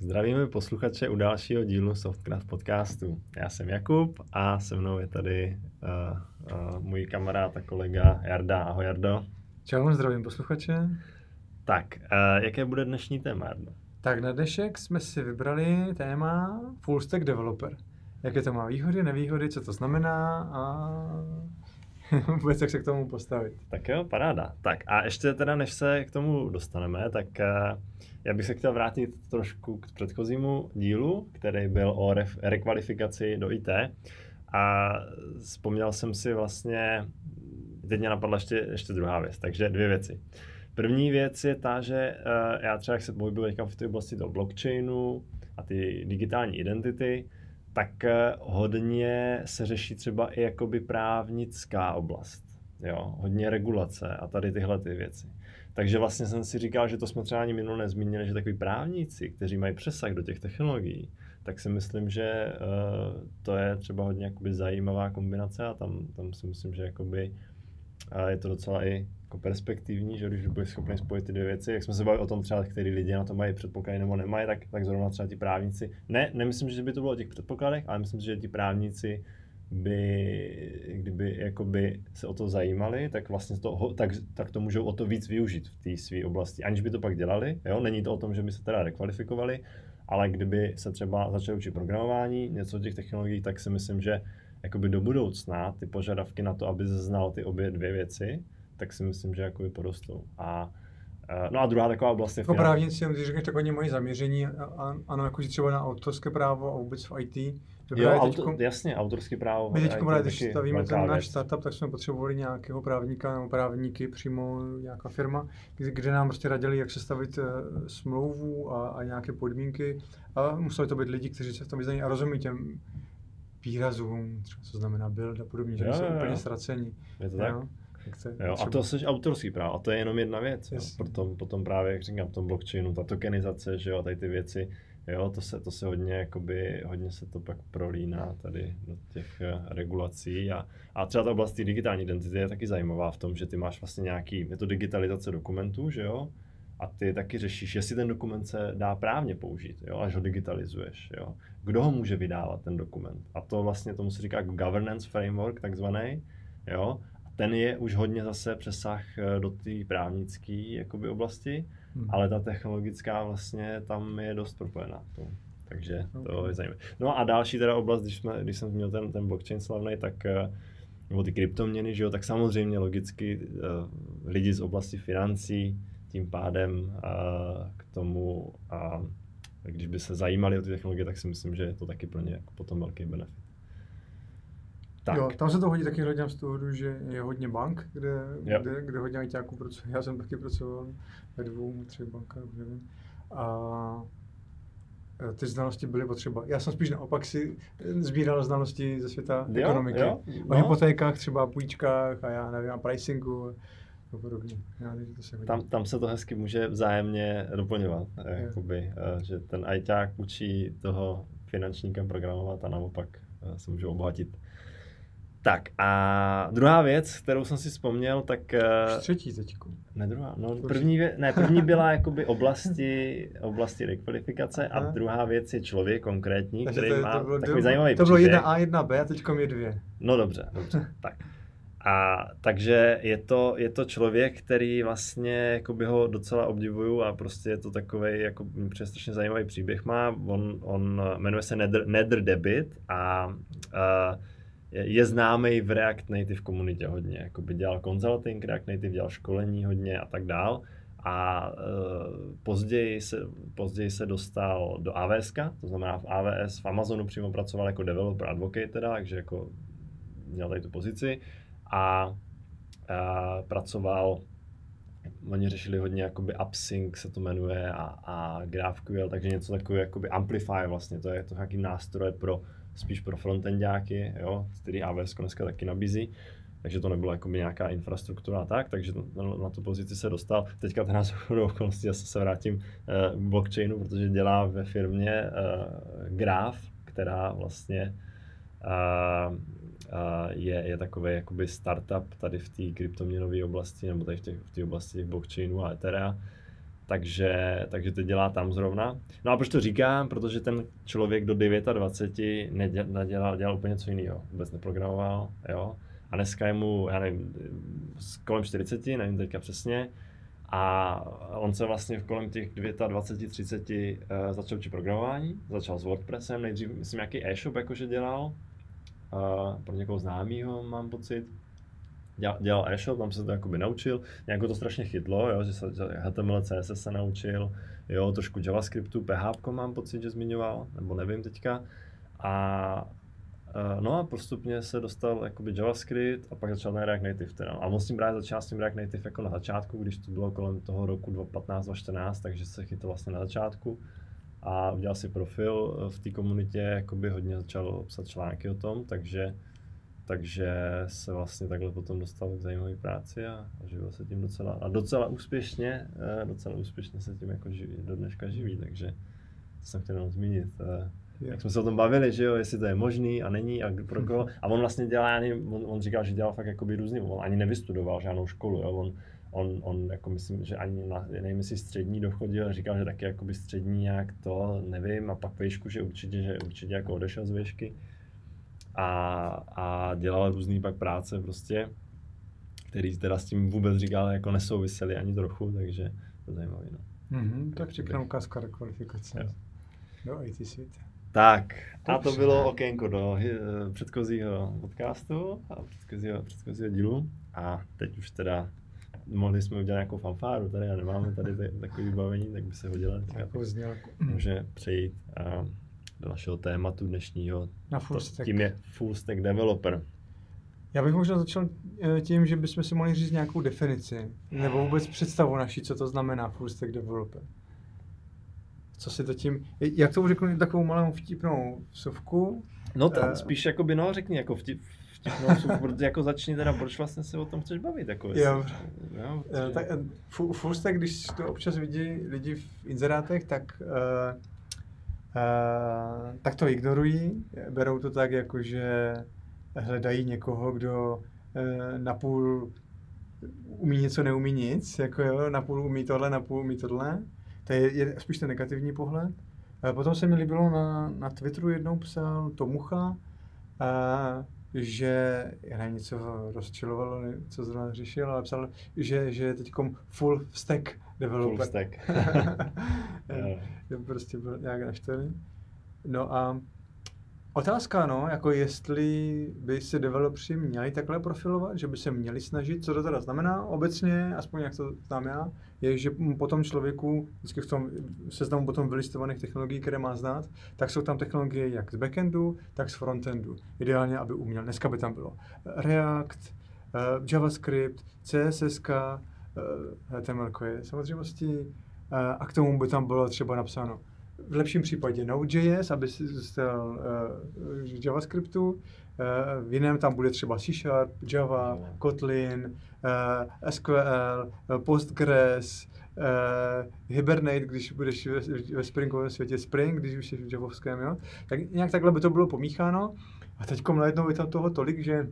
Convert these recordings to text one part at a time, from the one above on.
Zdravíme posluchače u dalšího dílu Softcraft podcastu. Já jsem Jakub a se mnou je tady uh, uh, můj kamarád a kolega Jarda. Ahoj Jardo. Čau, zdravím posluchače. Tak, uh, jaké bude dnešní téma, Jardo? Tak na dnešek jsme si vybrali téma Full Stack Developer. Jaké to má výhody, nevýhody, co to znamená a vůbec jak se k tomu postavit. Tak jo, paráda. Tak a ještě teda, než se k tomu dostaneme, tak uh, já bych se chtěl vrátit trošku k předchozímu dílu, který byl o re- rekvalifikaci do IT. A vzpomněl jsem si vlastně, teď mě napadla ještě, ještě druhá věc, takže dvě věci. První věc je ta, že uh, já třeba, jak se pohybuju teďka v té oblasti toho blockchainu a ty digitální identity, tak uh, hodně se řeší třeba i jakoby právnická oblast. Jo, hodně regulace a tady tyhle ty věci. Takže vlastně jsem si říkal, že to jsme třeba ani minule nezmínili, že takový právníci, kteří mají přesah do těch technologií, tak si myslím, že uh, to je třeba hodně jakoby zajímavá kombinace a tam, tam si myslím, že jakoby, uh, je to docela i jako perspektivní, že když budeš schopný spojit ty dvě věci, jak jsme se bavili o tom třeba, který lidi na to mají předpoklady nebo nemají, tak, tak zrovna třeba ti právníci, ne, nemyslím, že by to bylo o těch předpokladech, ale myslím, že ti právníci by, kdyby jakoby se o to zajímali, tak vlastně to, tak, tak to můžou o to víc využít v té své oblasti, aniž by to pak dělali. Jo? Není to o tom, že by se teda rekvalifikovali, ale kdyby se třeba začali učit programování, něco o těch technologií, tak si myslím, že jakoby do budoucna ty požadavky na to, aby znal ty obě dvě věci, tak si myslím, že jakoby porostou. A No a druhá taková oblast je Jako právníci, když řekneš, tak oni mají zaměření, ano, jakože třeba na autorské právo a vůbec v IT, jo, auto, teďko, jasně, autorský právo. My teď, když stavíme ten náš startup, tak jsme potřebovali nějakého právníka nebo právníky, přímo nějaká firma, kde, kde nám prostě radili, jak se stavit uh, smlouvu a, a nějaké podmínky. A museli to být lidi, kteří se v tom vyznají a rozumí těm výrazům, třeba co znamená build a podobně, že jsou úplně ztraceni. Je to tak? Jo? Jo, a to jsi autorský právo, a to je jenom jedna věc. Jo. Potom, potom právě, jak říkám, v tom blockchainu, ta tokenizace, že jo, tady ty věci, Jo, to se, to se hodně, jakoby, hodně se to pak prolíná tady do těch uh, regulací a, a třeba ta oblast digitální identity je taky zajímavá v tom, že ty máš vlastně nějaký, je to digitalizace dokumentů, že jo, a ty taky řešíš, jestli ten dokument se dá právně použít, jo, až ho digitalizuješ, jo. Kdo ho může vydávat, ten dokument? A to vlastně tomu se říká governance framework, takzvaný, jo, ten je už hodně zase přesah eh, do té právnické oblasti, Hmm. Ale ta technologická vlastně tam je dost propojená. To. Takže to okay. je zajímavé. No a další teda oblast, když, jsme, když jsem měl ten, ten blockchain slavný, tak eh, nebo ty kryptoměny, že jo, tak samozřejmě logicky uh, lidi z oblasti financí tím pádem uh, k tomu, uh, když by se zajímali o ty technologie, tak si myslím, že je to taky pro ně jako potom velký benefit. Tak. Jo, tam se to hodí taky hledám z toho, že je hodně bank, kde, kde, kde hodně ITáků pracuje. Já jsem taky pracoval ve dvou, třech bankách, nevím. A e, ty znalosti byly potřeba. Já jsem spíš naopak si sbíral znalosti ze světa jo, ekonomiky. Jo, no. O hypotékách, třeba půjčkách a já nevím, a pricingu a podobně. Já, to se tam, tam se to hezky může vzájemně doplňovat. Je. Jakoby, e, že ten ITák učí toho finančníkem programovat a naopak e, se můžou obohatit tak a druhá věc, kterou jsem si vzpomněl, tak... Eh, třetí teďko. Ne druhá, no první, vě, ne, první byla jakoby oblasti, oblasti rekvalifikace a druhá věc je člověk konkrétní, Takže který to, má to bylo, takový zajímavý To bylo jedna A, jedna B a teďko je dvě. No dobře, dobře, tak. A takže je to, je to člověk, který vlastně jakoby ho docela obdivuju a prostě je to takový jako strašně zajímavý příběh má. On, on jmenuje se Nether, Nether Debit a uh, je známý v React Native komunitě hodně. Jakoby dělal consulting, React Native dělal školení hodně a tak dál. A e, později, se, později se dostal do AWS, to znamená v AWS, v Amazonu přímo pracoval jako developer advocate teda, takže jako měl tady tu pozici a, a pracoval oni řešili hodně jakoby AppSync se to jmenuje a, a GraphQL, takže něco takové jakoby Amplify vlastně, to je to nějaký nástroj pro spíš pro frontendáky, jo, který AWS dneska taky nabízí. Takže to nebyla jako nějaká infrastruktura tak, takže na, tu pozici se dostal. Teďka teda z okolností já se vrátím eh, k blockchainu, protože dělá ve firmě eh, Graph, která vlastně eh, je, je takový jakoby startup tady v té kryptoměnové oblasti, nebo tady v té oblasti těch blockchainů a Etherea takže, takže to dělá tam zrovna. No a proč to říkám? Protože ten člověk do 29 nedělal, dělal úplně něco jiného. Vůbec neprogramoval, jo. A dneska je mu, já nevím, kolem 40, nevím teďka přesně. A on se vlastně v kolem těch 29, 30 uh, začal učit programování, začal s WordPressem, nejdřív myslím nějaký e-shop jakože dělal, uh, pro někoho známýho mám pocit dělal, e-shop, tam se to jakoby naučil, nějak to strašně chytlo, jo, že se HTML, CSS se naučil, jo, trošku JavaScriptu, PHP mám pocit, že zmiňoval, nebo nevím teďka. A e, No a postupně se dostal jakoby JavaScript a pak začal na React Native teda. A on s tím právě začal s tím React Native jako na začátku, když to bylo kolem toho roku 2015-2014, takže se chytil vlastně na začátku a udělal si profil v té komunitě, jakoby hodně začal psat články o tom, takže takže se vlastně takhle potom dostal k zajímavé práci a, a živil se tím docela, a docela úspěšně, eh, docela úspěšně se tím jako živí, do dneška živí, takže to jsem chtěl jenom zmínit. Eh, jak jsme se o tom bavili, že jo, jestli to je možný a není a pro koho. A on vlastně dělá, ani, on, on říkal, že dělal fakt jakoby různý, on ani nevystudoval žádnou školu, jo, on, on, on jako myslím, že ani na, nevím, jestli střední dochodil, říkal, že taky jakoby střední nějak to, nevím, a pak výšku, že určitě, že určitě jako odešel z výšky a, a dělal různý pak práce prostě, který teda s tím vůbec říkal, jako nesouvisely ani trochu, takže to je zajímavé. No. Mm-hmm, tak pěkná ukázka rekvalifikace jo. do IT světa. Tak, a to bylo okénko do uh, předchozího podcastu a předchozího, předchozího dílu. A teď už teda mohli jsme udělat nějakou fanfáru tady a nemáme tady takový vybavení, tak by se hodilo. Může přejít. Uh, do našeho tématu dnešního. Na full stack. Tím je full stack developer. Já bych možná začal eh, tím, že bychom si mohli říct nějakou definici, nebo vůbec představu naší, co to znamená full stack developer. Co si to tím, jak to řeknu takovou malou vtipnou vsuvku? No to uh, spíš jako by, no řekni jako vtip, vtipnou vsuvku, jako začni teda, proč vlastně se o tom chceš bavit? Jako jo, jo uh, tak, full, stack, když to občas vidí lidi v inzerátech, tak Uh, tak to ignorují, berou to tak, jako že hledají někoho, kdo uh, napůl umí něco, neumí nic, jako jo, napůl umí tohle, napůl umí tohle. To je, je spíš ten negativní pohled. Uh, potom se mi líbilo na, na Twitteru jednou psal Tomucha, uh, že, já nevím, něco rozčilovalo, co zrovna řešil, ale psal, že, že teď full stack developer. Full stack. je prostě byl nějak naštvaný. No a Otázka, no, jako jestli by se developři měli takhle profilovat, že by se měli snažit, co to teda znamená obecně, aspoň jak to znám já, je, že potom člověku, vždycky v tom seznamu potom vylistovaných technologií, které má znát, tak jsou tam technologie jak z backendu, tak z frontendu. Ideálně, aby uměl. Dneska by tam bylo React, eh, JavaScript, CSS, HTML je samozřejmostí, eh, a k tomu by tam bylo třeba napsáno v lepším případě Node.js, aby si zůstal uh, JavaScriptu, uh, v jiném tam bude třeba C Sharp, Java, no. Kotlin, uh, SQL, uh, Postgres, uh, Hibernate, když budeš ve, ve Springovém světě, Spring, když už jsi v Javovském, jo? Tak nějak takhle by to bylo pomícháno. A teď najednou je tam toho tolik, že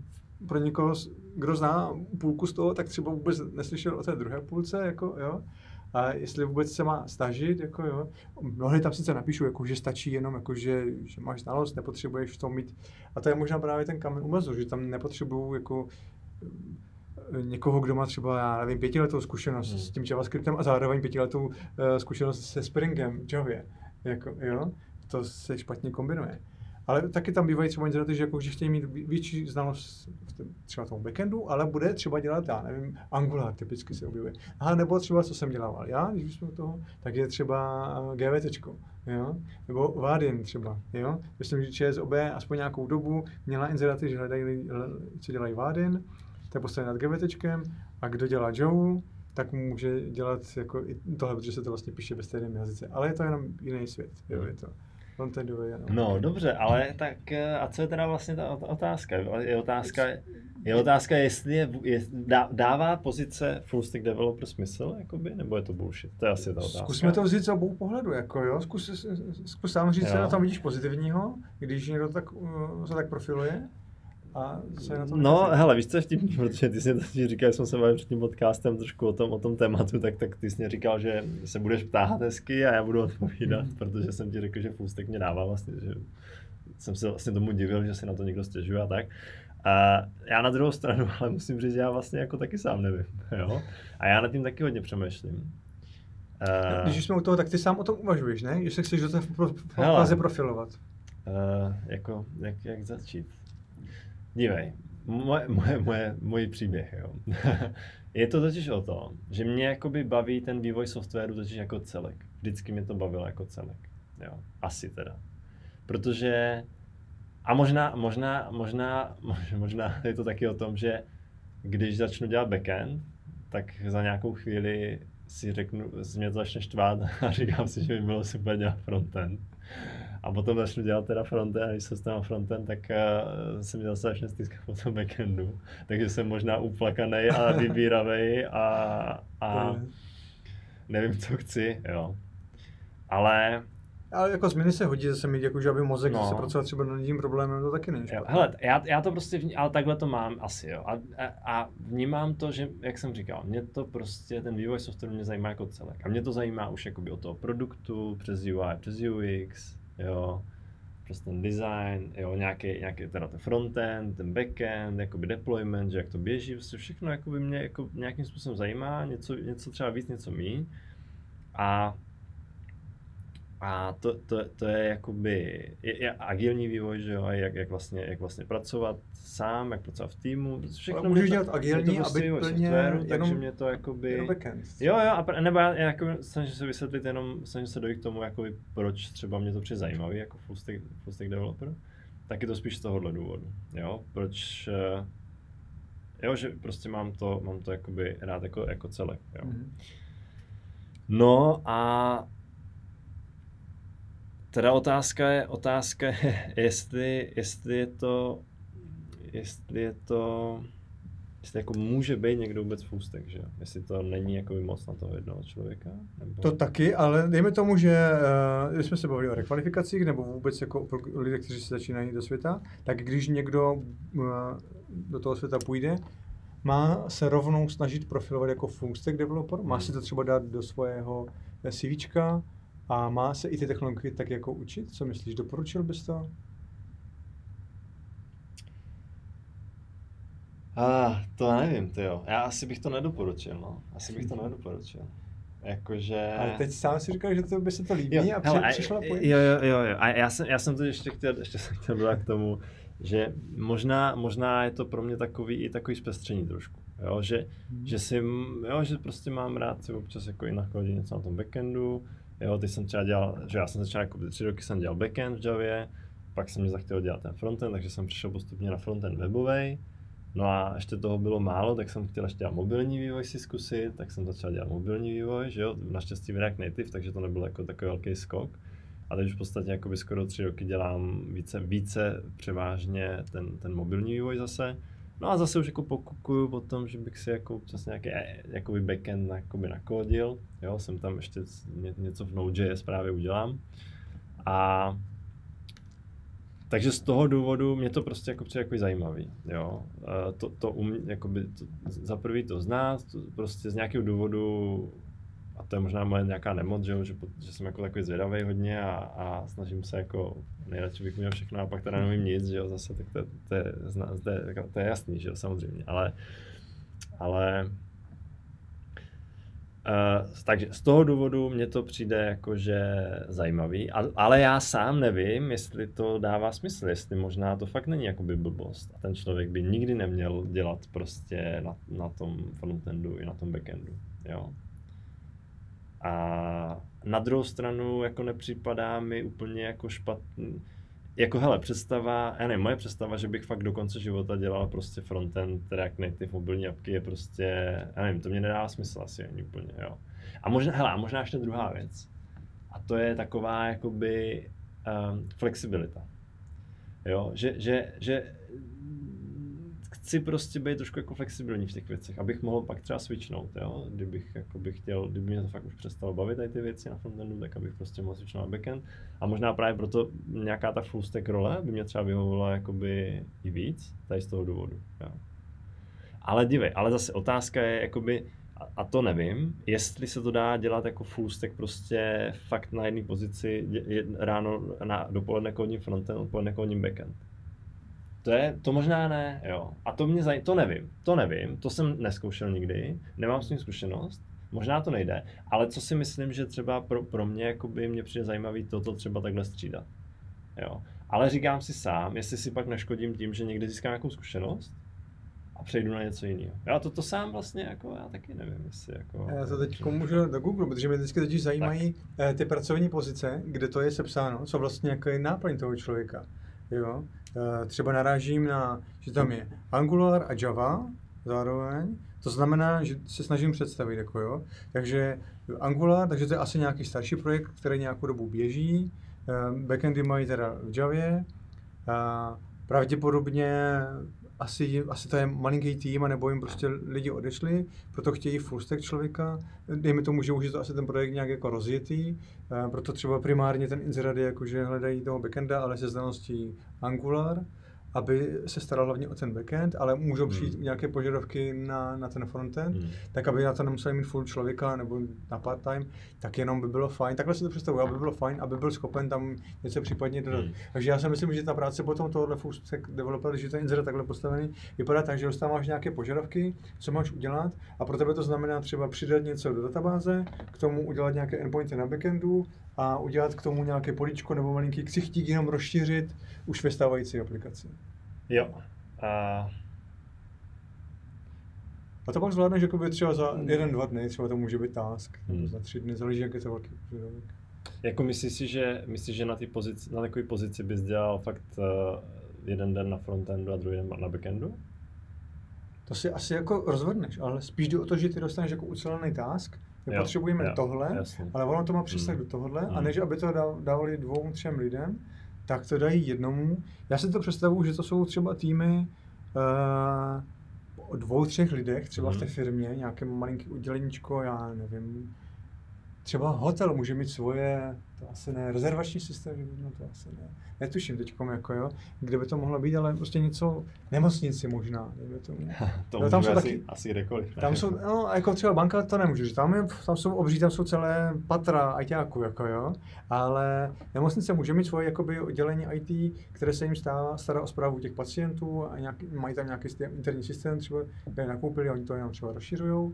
pro někoho, kdo zná půlku z toho, tak třeba vůbec neslyšel o té druhé půlce, jako, jo? a jestli vůbec se má snažit, jako jo. Mnohdy tam sice napíšu, jako, že stačí jenom, jako, že, že máš znalost, nepotřebuješ v tom mít. A to je možná právě ten kamen umezu, že tam nepotřebuju jako eh, někoho, kdo má třeba, já nevím, pětiletou zkušenost hmm. s tím JavaScriptem a zároveň pětiletou uh, zkušenost se Springem Javě. Jako, jo? To se špatně kombinuje. Ale taky tam bývají třeba inzerenty, že, jako, že chtějí mít větší znalost třeba tomu backendu, ale bude třeba dělat, já nevím, Angular typicky se objevuje. A nebo třeba, co jsem dělal já, když jsme toho, tak je třeba eh, GVT, jo? nebo Vadin třeba, jo? Myslím, že ČSOB aspoň nějakou dobu měla inzeráty, že hledají, co dělají Vadin, to je postavené nad GVTčkem, a kdo dělá Joe, tak může dělat jako i tohle, protože se to vlastně píše ve stejném jazyce. Ale je to jenom jiný svět, jo, je to frontendový. No. no dobře, ale tak eh, a co je teda vlastně ta otázka? Je otázka, je otázka, jestli je, je, dává pozice full stack developer smysl, jakoby, nebo je to bullshit? To je asi ta otázka. Zkusme to vzít z obou pohledu, jako jo. Zkus, zkus sám říct, co na tom vidíš pozitivního, když někdo tak, uh, se tak profiluje. A na tom No, hele, víš, co je vtipný, protože ty jsi to říkal, jsme se bavili před tím podcastem trošku o tom, o tom tématu, tak, tak ty jsi říkal, že se budeš ptát hezky a já budu odpovídat, mm. protože jsem ti řekl, že Fůstek mě dává vlastně, že jsem se vlastně tomu divil, že si na to někdo stěžuje a tak. A já na druhou stranu, ale musím říct, že já vlastně jako taky sám nevím, jo. A já nad tím taky hodně přemýšlím. Uh, Když jsme u toho, tak ty sám o tom uvažuješ, ne? Že se chceš do té fáze profilovat. Uh, jako, jak, jak začít? Dívej, moje, moje, moje, můj příběh, jo. je to totiž o tom, že mě jakoby baví ten vývoj softwaru totiž jako celek. Vždycky mě to bavilo jako celek. Jo. Asi teda. Protože a možná, možná, možná, možná je to taky o tom, že když začnu dělat backend, tak za nějakou chvíli si řeknu, mě to začne štvát a říkám si, že by bylo super dělat frontend. A potom začnu dělat teda frontend a když se stanu frontend, tak uh, se mi zase začne stýskat po tom backendu. Takže jsem možná uplakaný a vybíravý a, a nevím, co chci, jo. Ale ale jako změny se hodí zase mít, jako, že aby mozek no. se pracoval třeba nad tím problémem, to taky není špatné. Hele, já, já to prostě, vní, ale takhle to mám asi, jo. A, a, a, vnímám to, že, jak jsem říkal, mě to prostě, ten vývoj softwaru mě zajímá jako celek. A mě to zajímá už jakoby od toho produktu, přes UI, přes UX, jo, přes ten design, jo, nějaký, nějaký teda ten frontend, ten backend, jakoby deployment, že jak to běží, prostě všechno jakoby mě jako nějakým způsobem zajímá, něco, něco třeba víc, něco míň. A a to, to, to je jakoby je, je agilní vývoj, že jo, jak, jak, vlastně, jak vlastně pracovat sám, jak pracovat v týmu, všechno. Ale můžeš dělat agilní, to prostě aby plně softwaru, jenom, takže mě to jakoby... Jenom. Jo, jo, a, nebo já, já jako snažím se vysvětlit jenom, snažím se dojít k tomu, jakoby, proč třeba mě to přijde zajímavý jako full stack, full stack developer, tak je to spíš z tohohle důvodu, jo, proč, uh, jo, že prostě mám to, mám to jakoby rád jako, jako celek, jo. Mm-hmm. No a Teda otázka je, otázka je, jestli, jestli je to, jestli je to, jestli jako může být někdo vůbec fůstek, že Jestli to není jako moc na toho jednoho člověka? Nebo... To taky, ale dejme tomu, že uh, jsme se bavili o rekvalifikacích, nebo vůbec jako pro lidé, kteří se začínají do světa, tak když někdo uh, do toho světa půjde, má se rovnou snažit profilovat jako stack developer, má si to třeba dát do svého CVčka, a má se i ty technologie tak jako učit? Co myslíš, doporučil bys to? A ah, to nevím, ty jo. Já asi bych to nedoporučil, no. Asi bych to nedoporučil. Jakože... Ale teď sám si říkal, že to by se to líbí jo, a hele, přišla Jo, jo, jo, jo. A já jsem, já jsem to ještě chtěl, ještě jsem chtěl dodat k tomu, že možná, možná je to pro mě takový i takový zpestření trošku. Jo, že, hmm. že si, jo, že prostě mám rád si občas jako i nachodit něco na tom backendu, Jo, teď jsem třeba dělal, že já jsem začal jako tři roky jsem dělal backend v Javě, pak jsem mi zachtěl dělat ten frontend, takže jsem přišel postupně na frontend webový. No a ještě toho bylo málo, tak jsem chtěl ještě dělat mobilní vývoj si zkusit, tak jsem začal dělat mobilní vývoj, že jo, naštěstí v React Native, takže to nebyl jako takový velký skok. A teď už v podstatě skoro tři roky dělám více, více převážně ten, ten mobilní vývoj zase. No a zase už jako pokukuju o tom, že bych si jako občas nějaký jakoby backend jakoby nakodil. Jo, jsem tam ještě něco v Node.js právě udělám. A takže z toho důvodu mě to prostě jako přijde jako zajímavý, jo. To, to, um, jakoby, to, za prvý to znát, to prostě z nějakého důvodu a to je možná moje nějaká nemoc, že, že, že jsem jako takový zvědavý hodně a, a snažím se jako, nejradši bych měl všechno a pak teda nevím nic, že jo, zase, tak to, to, je, to, je, to je jasný, že jo, samozřejmě, ale, ale Uh, takže z toho důvodu mě to přijde jakože zajímavý, a, ale já sám nevím, jestli to dává smysl, jestli možná to fakt není jakoby blbost a ten člověk by nikdy neměl dělat prostě na, na tom frontendu i na tom backendu, jo. A na druhou stranu jako nepřipadá mi úplně jako špatný, jako hele, představa, já nevím, moje představa, že bych fakt do konce života dělal prostě frontend, React Native, mobilní apky je prostě, já nevím, to mě nedává smysl asi ani úplně, jo. A možná, hele, a možná ještě druhá věc. A to je taková jakoby um, flexibilita. Jo, že, že, že chci prostě být trošku jako flexibilní v těch věcech, abych mohl pak třeba switchnout, jo? Kdybych jako bych chtěl, kdyby mě to fakt už přestalo bavit tady ty věci na frontendu, tak abych prostě mohl switchnout na backend. A možná právě proto nějaká ta full stack role by mě třeba vyhovovala jakoby i víc, tady z toho důvodu. Jo? Ale dívej, ale zase otázka je jakoby, a to nevím, jestli se to dá dělat jako full stack prostě fakt na jedné pozici ráno, na, dopoledne kódním frontend, odpoledne kódním backend. To je, to možná ne, jo. A to mě zaj, to nevím, to nevím, to jsem neskoušel nikdy, nemám s tím zkušenost, možná to nejde, ale co si myslím, že třeba pro, pro mě jako by mě přijde zajímavý toto třeba takhle střídat. Jo. Ale říkám si sám, jestli si pak neškodím tím, že někdy získám nějakou zkušenost, a přejdu na něco jiného. Já to, to sám vlastně jako, já taky nevím, jestli jako... Já to teď můžu do Google, protože mě vždycky totiž zajímají tak. Eh, ty pracovní pozice, kde to je sepsáno, co vlastně jako je náplň toho člověka. Jo? Eh, třeba narážím na, že tam je Angular a Java zároveň, to znamená, že se snažím představit, jako jo. Takže Angular, takže to je asi nějaký starší projekt, který nějakou dobu běží, eh, backendy mají teda v Javě, a pravděpodobně asi, asi to je malinký tým, nebo jim prostě lidi odešli, proto chtějí full stack člověka. Dejme tomu, že už je to asi ten projekt nějak jako rozjetý, eh, proto třeba primárně ten inzerát je jako, že hledají toho backenda, ale se znalostí Angular aby se staral hlavně o ten backend, ale můžou přijít hmm. nějaké požadavky na, na ten frontend, hmm. tak aby na to nemuseli mít full člověka nebo na part-time, tak jenom by bylo fajn. Takhle si to představuji, aby bylo fajn, aby byl schopen tam něco případně dodat. Hmm. Takže já si myslím, že ta práce potom tohohle full stack developer, že ten inzerát takhle postavený, vypadá tak, že dostáváš nějaké požadavky, co máš udělat a pro tebe to znamená třeba přidat něco do databáze, k tomu udělat nějaké endpointy na backendu a udělat k tomu nějaké políčko nebo malinký ksichtík, jenom rozšířit už ve stávající aplikaci. Jo. A... A to pak zvládneš jakoby třeba za hmm. jeden, dva dny, třeba to může být task, hmm. nebo za tři dny, záleží, jak je to velký požadavek. Jako myslíš si, že, myslíš, že na, ty pozici, na takové pozici bys dělal fakt uh, jeden den na frontendu a druhý den na backendu? To si asi jako rozhodneš, ale spíš jde o to, že ty dostaneš jako ucelený task, my jo, potřebujeme jo, tohle, jasně. ale ono to má přesah hmm. do tohle, hmm. a než aby to dávali dvou, třem lidem, tak to dají jednomu. Já si to představuju, že to jsou třeba týmy uh, o dvou, třech lidech, třeba hmm. v té firmě, nějaké malinké uděleníčko, já nevím, třeba hotel může mít svoje, to asi ne, rezervační systém, no to asi ne netuším teď, jako jo, kde by to mohlo být, ale prostě něco, nemocnici možná, dejme tomu. to no, tam jsou asi, taky, asi kdekoliv. Ne? Tam jsou, no, jako třeba banka, to nemůžu říct, tam, je, tam jsou obří, tam jsou celé patra ajťáků, jako jo, ale nemocnice může mít svoje jakoby oddělení IT, které se jim stává, stará o zprávu těch pacientů a nějak, mají tam nějaký interní systém třeba, který nakoupili oni to jenom třeba rozšiřují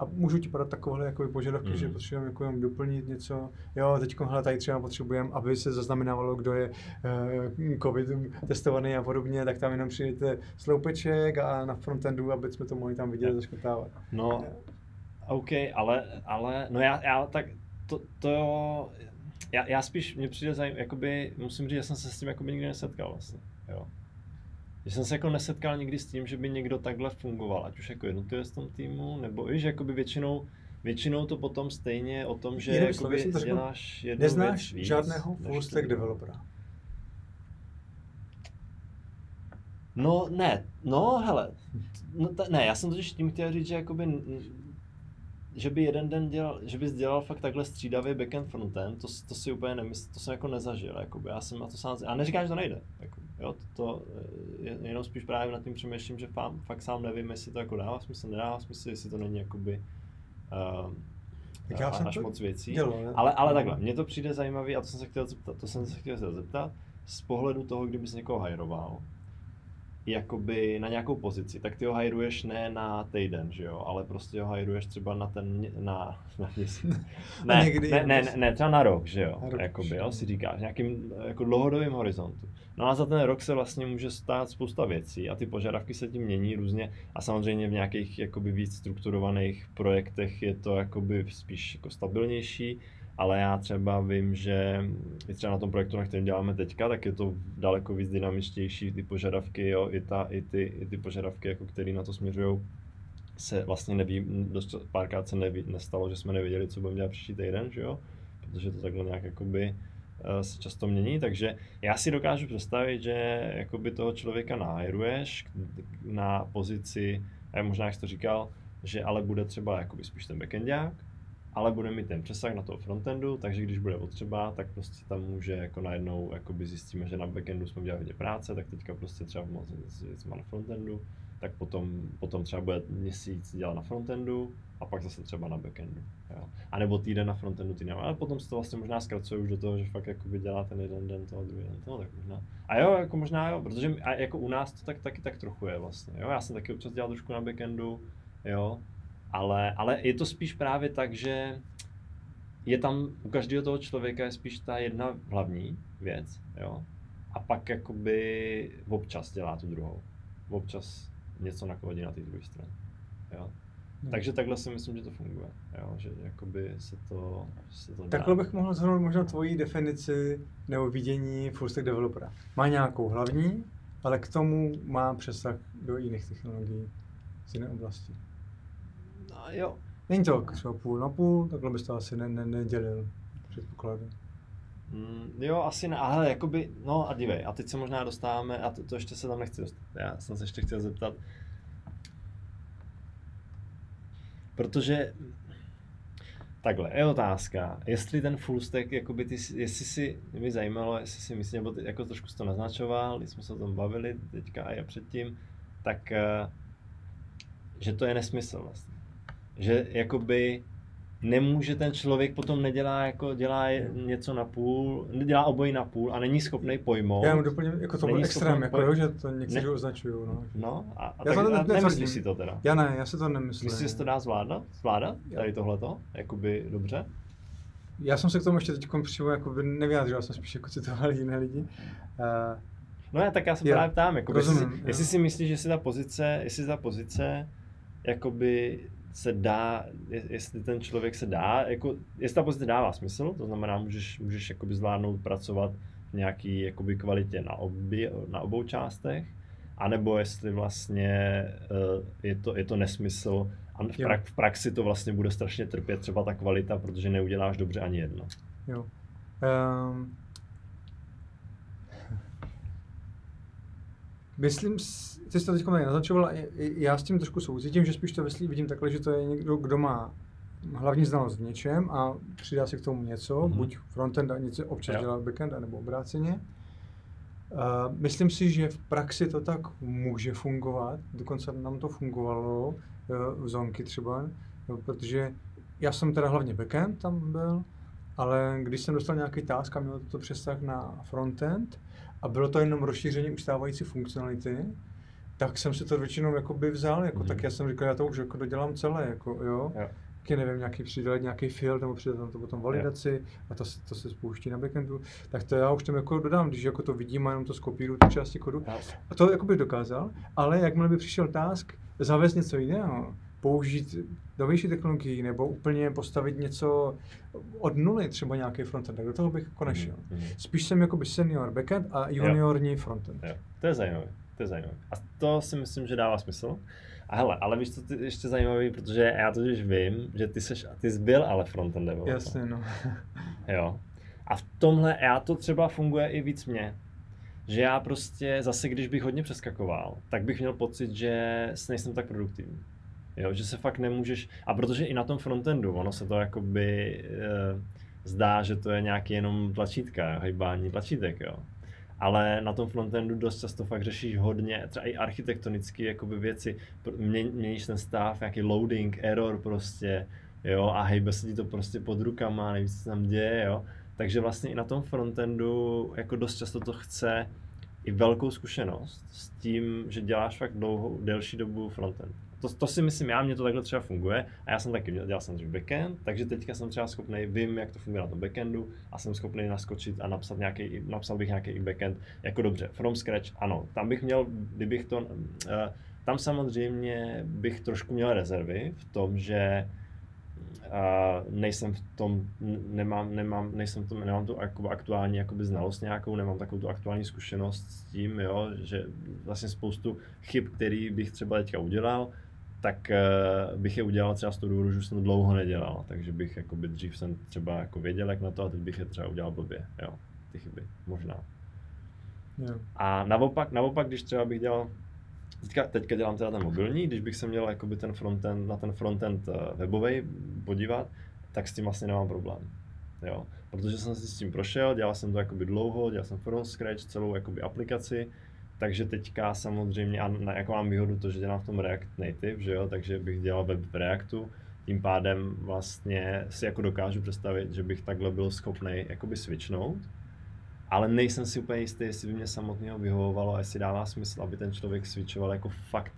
a můžu ti podat takovéhle jako požadavky, mm. že mhm. potřebujeme jako jenom doplnit něco. Jo, teď tady třeba potřebujeme, aby se zaznamenávalo, kdo je uh, covid testovaný a podobně, tak tam jenom přijete sloupeček a na frontendu, aby jsme to mohli tam vidět a zaškrtávat. No, OK, ale, ale, no já, já tak to, to já, já spíš, mě přijde zajímavé, jakoby, musím říct, že jsem se s tím jakoby nikdy nesetkal vlastně, jo. Že jsem se jako nesetkal nikdy s tím, že by někdo takhle fungoval, ať už jako jednotlivě v tom týmu, nebo i, že jakoby většinou, většinou to potom stejně o tom, že jakoby děláš jednu Neznáš věc žádného full stack developera? No ne, no hele, no, ta, ne, já jsem totiž tím chtěl říct, že jakoby že by jeden den dělal, že bys dělal fakt takhle střídavý backend frontend, to, to si úplně nemysl, to jsem jako nezažil, jakoby, já jsem na to sám, a neříkám, že to nejde, jako, jo, to, to je, jenom spíš právě nad tím přemýšlím, že fám, fakt sám nevím, jestli to jako dává smysl, nedává smysl, jestli to není jakoby uh, tak já až jsem moc věcí, dělo, ale, ale takhle, mně to přijde zajímavý a to jsem se chtěl zeptat, to jsem se chtěl zeptat, z pohledu toho, kdybys někoho hajroval, jakoby na nějakou pozici, tak ty ho hajruješ ne na týden, že jo, ale prostě ho hajruješ třeba na ten, na, na Ne, Někdy ne, ne, ne, ne, třeba na rok, že jo, na rok, jakoby, jo, si říkáš, nějakým jako dlouhodobým horizontu. No a za ten rok se vlastně může stát spousta věcí a ty požadavky se tím mění různě a samozřejmě v nějakých jakoby víc strukturovaných projektech je to jakoby spíš jako stabilnější, ale já třeba vím, že i třeba na tom projektu, na kterém děláme teďka, tak je to daleko víc dynamičtější, ty požadavky, jo, i, ta, i, ty, i ty požadavky, jako které na to směřují, se vlastně neví, dost párkrát se neví, nestalo, že jsme nevěděli, co budeme dělat příští týden, že jo, protože to takhle nějak jakoby se často mění, takže já si dokážu představit, že jakoby toho člověka nahajruješ na pozici, a možná jak jsi to říkal, že ale bude třeba jakoby spíš ten backendák, ale bude mít ten přesah na toho frontendu, takže když bude potřeba, tak prostě tam může jako najednou jakoby zjistíme, že na backendu jsme udělali hodně práce, tak teďka prostě třeba moc na frontendu, tak potom, potom třeba bude měsíc dělat na frontendu a pak zase třeba na backendu. Jo. A nebo týden na frontendu, týden, ale potom se to vlastně možná zkracuje už do toho, že fakt jakoby dělá ten jeden den toho, druhý den toho, tak možná. A jo, jako možná jo, protože a jako u nás to tak, taky tak trochu je vlastně. Jo. Já jsem taky občas dělal trošku na backendu, jo, ale, ale je to spíš právě tak, že je tam u každého toho člověka je spíš ta jedna hlavní věc, jo. A pak jakoby občas dělá tu druhou. Občas něco nakodí na té druhé straně. Jo. Hmm. Takže takhle si myslím, že to funguje. Jo? Že jakoby se to, se to Takhle bych mohl zhrnout možná tvoji definici nebo vidění full stack developera. Má nějakou hlavní, ale k tomu má přesah do jiných technologií z jiné oblasti. No jo. Není to třeba půl na půl, takhle bys to asi ne, ne, nedělil, předpokládám. Mm, jo, asi ne, ale jakoby, no a dívej, a teď se možná dostáváme, a to, to ještě se tam nechci dostat, já jsem se ještě chtěl zeptat, protože Takhle, je otázka, jestli ten full stack, jakoby ty, jestli si, mě zajímalo, jestli si myslím, nebo ty, jako trošku jsi to naznačoval, když jsme se o tom bavili teďka a já předtím, tak eh, že to je nesmysl vlastně. Že jakoby nemůže ten člověk potom nedělá jako dělá něco na půl, dělá obojí na půl a není schopný pojmout. Já mu doplním, jako to byl extrém, jako jo, že to někteří ne. označují. No. no a, a já tak, to ne, nemyslíš si to teda? Já ne, já si to nemyslím. Myslíš, že to dá zvládat? Zvládat? Tady tohleto? Jakoby dobře? Já jsem se k tomu ještě teď přímo jako nevyjádřil, jsem spíš jako citoval jiné lidi. Uh, no já tak já se já, právě ptám, jako rozumím, jestli, jestli si myslíš, že si ta pozice, jestli ta pozice jakoby se dá, jestli ten člověk se dá, jako, jestli ta pozice dává smysl, to znamená, můžeš, můžeš jakoby zvládnout pracovat v nějaký jakoby kvalitě na, obě, na obou částech, anebo jestli vlastně uh, je, to, je to nesmysl a v, prak, v praxi to vlastně bude strašně trpět třeba ta kvalita, protože neuděláš dobře ani jedno. Jo. Um, myslím, ty jsi to teď naznačoval, já s tím trošku soucítím, že spíš to vidím takhle, že to je někdo, kdo má hlavní znalost v něčem a přidá si k tomu něco, mm-hmm. buď frontend a něco občas jo. dělá backend, nebo obráceně. Uh, myslím si, že v praxi to tak může fungovat, dokonce nám to fungovalo uh, v Zonky třeba, protože já jsem teda hlavně backend tam byl, ale když jsem dostal nějaký task a měl to přesah na frontend, a bylo to jenom rozšíření ustávající funkcionality, tak jsem si to většinou jakoby vzal, jako, mm. tak já jsem říkal, já to už jako dodělám celé, jako, jo. Taky nevím, nějaký přidat nějaký field, nebo přidat tam to potom validaci jo. a to, to se spouští na backendu, tak to já už tam jako dodám, když jako to vidím a jenom to skopíru ty části kodu. Jo. A to jako bych dokázal, ale jakmile by přišel task, zavést něco jiného, použít novější technologii nebo úplně postavit něco od nuly, třeba nějaký frontend, tak do toho bych jako nešel. Mm-hmm. Spíš jsem jako senior backend a juniorní jo. frontend. Jo. To je zajímavé, to je zajímavé. A to si myslím, že dává smysl. A hele, ale víš, co ty ještě zajímavý, protože já totiž vím, že ty seš, ty jsi byl ale frontend developer. Jasně, no. jo. A v tomhle, já to třeba funguje i víc mě. Že já prostě, zase když bych hodně přeskakoval, tak bych měl pocit, že nejsem tak produktivní. Jo, že se fakt nemůžeš, a protože i na tom frontendu, ono se to jakoby e, zdá, že to je nějaký jenom tlačítka, hejbání tlačítek, jo. Ale na tom frontendu dost často fakt řešíš hodně, třeba i architektonické jakoby věci, Mě, měníš ten stav, nějaký loading, error prostě, jo, a hejbe se ti to prostě pod rukama, nevíš, co tam děje, jo. Takže vlastně i na tom frontendu jako dost často to chce i velkou zkušenost s tím, že děláš fakt dlouhou, delší dobu frontend to, to si myslím já, mě to takhle třeba funguje. A já jsem taky dělal jsem backend, takže teďka jsem třeba schopný, vím, jak to funguje na tom backendu a jsem schopný naskočit a napsat nějaký, napsal bych nějaký backend jako dobře, from scratch, ano, tam bych měl, kdybych to, uh, tam samozřejmě bych trošku měl rezervy v tom, že uh, nejsem v tom, nemám, nemám, nejsem v tom, nemám tu aktuální jakoby znalost nějakou, nemám takovou tu aktuální zkušenost s tím, jo, že vlastně spoustu chyb, který bych třeba teďka udělal, tak uh, bych je udělal třeba z toho důvodu, že jsem dlouho nedělal, takže bych jakoby dřív jsem třeba jako věděl, jak na to a teď bych je třeba udělal blbě, jo. ty chyby, možná. Jo. A naopak, naopak, když třeba bych dělal, teďka, teďka dělám teda ten mobilní, když bych se měl jakoby ten frontend, na ten frontend eh, webový podívat, tak s tím vlastně nemám problém. Jo. Protože jsem si s tím prošel, dělal jsem to jakoby dlouho, dělal jsem from scratch celou jakoby aplikaci, takže teďka samozřejmě, a na, jako mám výhodu to, že dělám v tom React Native, že jo, takže bych dělal web v Reactu, tím pádem vlastně si jako dokážu představit, že bych takhle byl schopný jakoby switchnout, ale nejsem si úplně jistý, jestli by mě samotného vyhovovalo jestli dává smysl, aby ten člověk switchoval jako fakt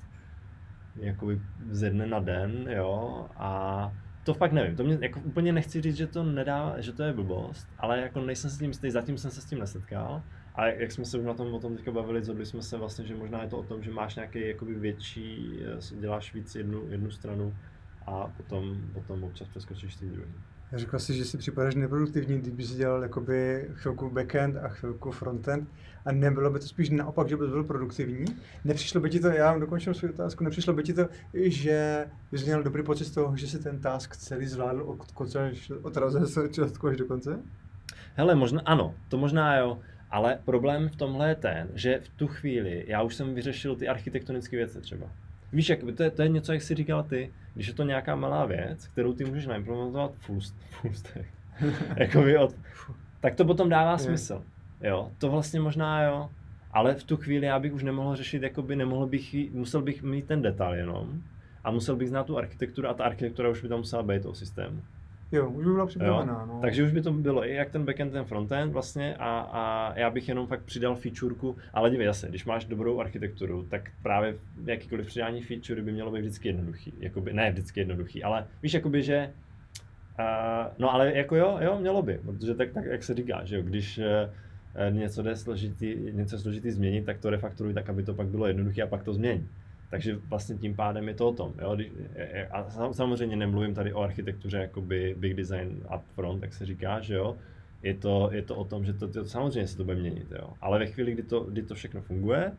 jakoby ze dne na den, jo, a to fakt nevím, to mě jako úplně nechci říct, že to nedá, že to je blbost, ale jako nejsem si tím jistý, zatím jsem se s tím nesetkal. A jak jsme se už na tom o tom teďka bavili, zhodli jsme se vlastně, že možná je to o tom, že máš nějaký jakoby větší, eh, děláš víc jednu, jednu stranu a potom, potom občas přeskočíš ty druhý. Já řekl si, že si připadáš neproduktivní, kdyby si dělal jakoby chvilku backend a chvilku frontend a nebylo by to spíš naopak, že bys byl produktivní. Nepřišlo by ti to, já vám dokončil svou otázku, nepřišlo by ti to, že bys měl dobrý pocit z toho, že si ten task celý zvládl od konce až, od začátku až do konce? Hele, možná, ano, to možná jo, ale problém v tomhle je ten, že v tu chvíli já už jsem vyřešil ty architektonické věci třeba. Víš, jak, to, je, to je něco, jak jsi říkal ty, když je to nějaká malá věc, kterou ty můžeš naimplementovat full, full stack, jakoby od, tak to potom dává smysl. Jo, to vlastně možná jo, ale v tu chvíli já bych už nemohl řešit, jakoby nemohl bych, musel bych mít ten detail jenom a musel bych znát tu architekturu a ta architektura už by tam musela být toho systému. Jo, už by byla připravená. No. Takže už by to bylo i jak ten backend, ten frontend vlastně a, a já bych jenom fakt přidal featureku, ale dívej zase, když máš dobrou architekturu, tak právě jakýkoliv přidání feature by mělo být vždycky jednoduchý. Jakoby, ne vždycky jednoduchý, ale víš, jakoby, že Uh, no ale jako jo, jo, mělo by, protože tak, tak jak se říká, že jo, když uh, něco jde složitý, něco složitý změnit, tak to refaktoruj tak, aby to pak bylo jednoduché a pak to změní. Takže vlastně tím pádem je to o tom. Jo? A samozřejmě nemluvím tady o architektuře jakoby big design up front, jak se říká, že jo. Je to, je to o tom, že to, to, samozřejmě se to bude měnit, jo. Ale ve chvíli, kdy to, kdy to všechno funguje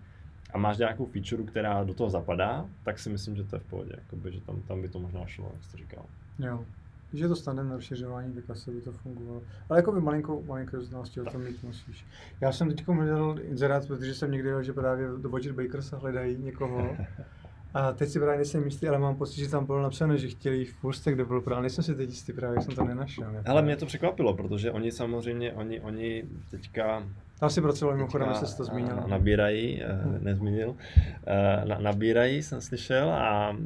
a máš nějakou feature, která do toho zapadá, tak si myslím, že to je v pohodě, jakoby, že tam, tam by to možná šlo, jak jsi říkal. Jo. Je to standardné rozšiřování, tak asi by to fungovalo. Ale jako by malinkou, malinkou znalosti o tom mít musíš. Já jsem teď hledal inzerát, protože jsem někdy že právě do Budget Bakers hledají někoho. A teď si právě nejsem jistý, ale mám pocit, že tam bylo napsáno, že chtěli full stack developer, ale nejsem si teď jistý, právě jsem to nenašel. Ale mě to překvapilo, protože oni samozřejmě, oni, oni teďka tam si pracoval mimochodem, se to zmínil. Nabírají, hmm. nezmínil, eh, na, nabírají jsem slyšel a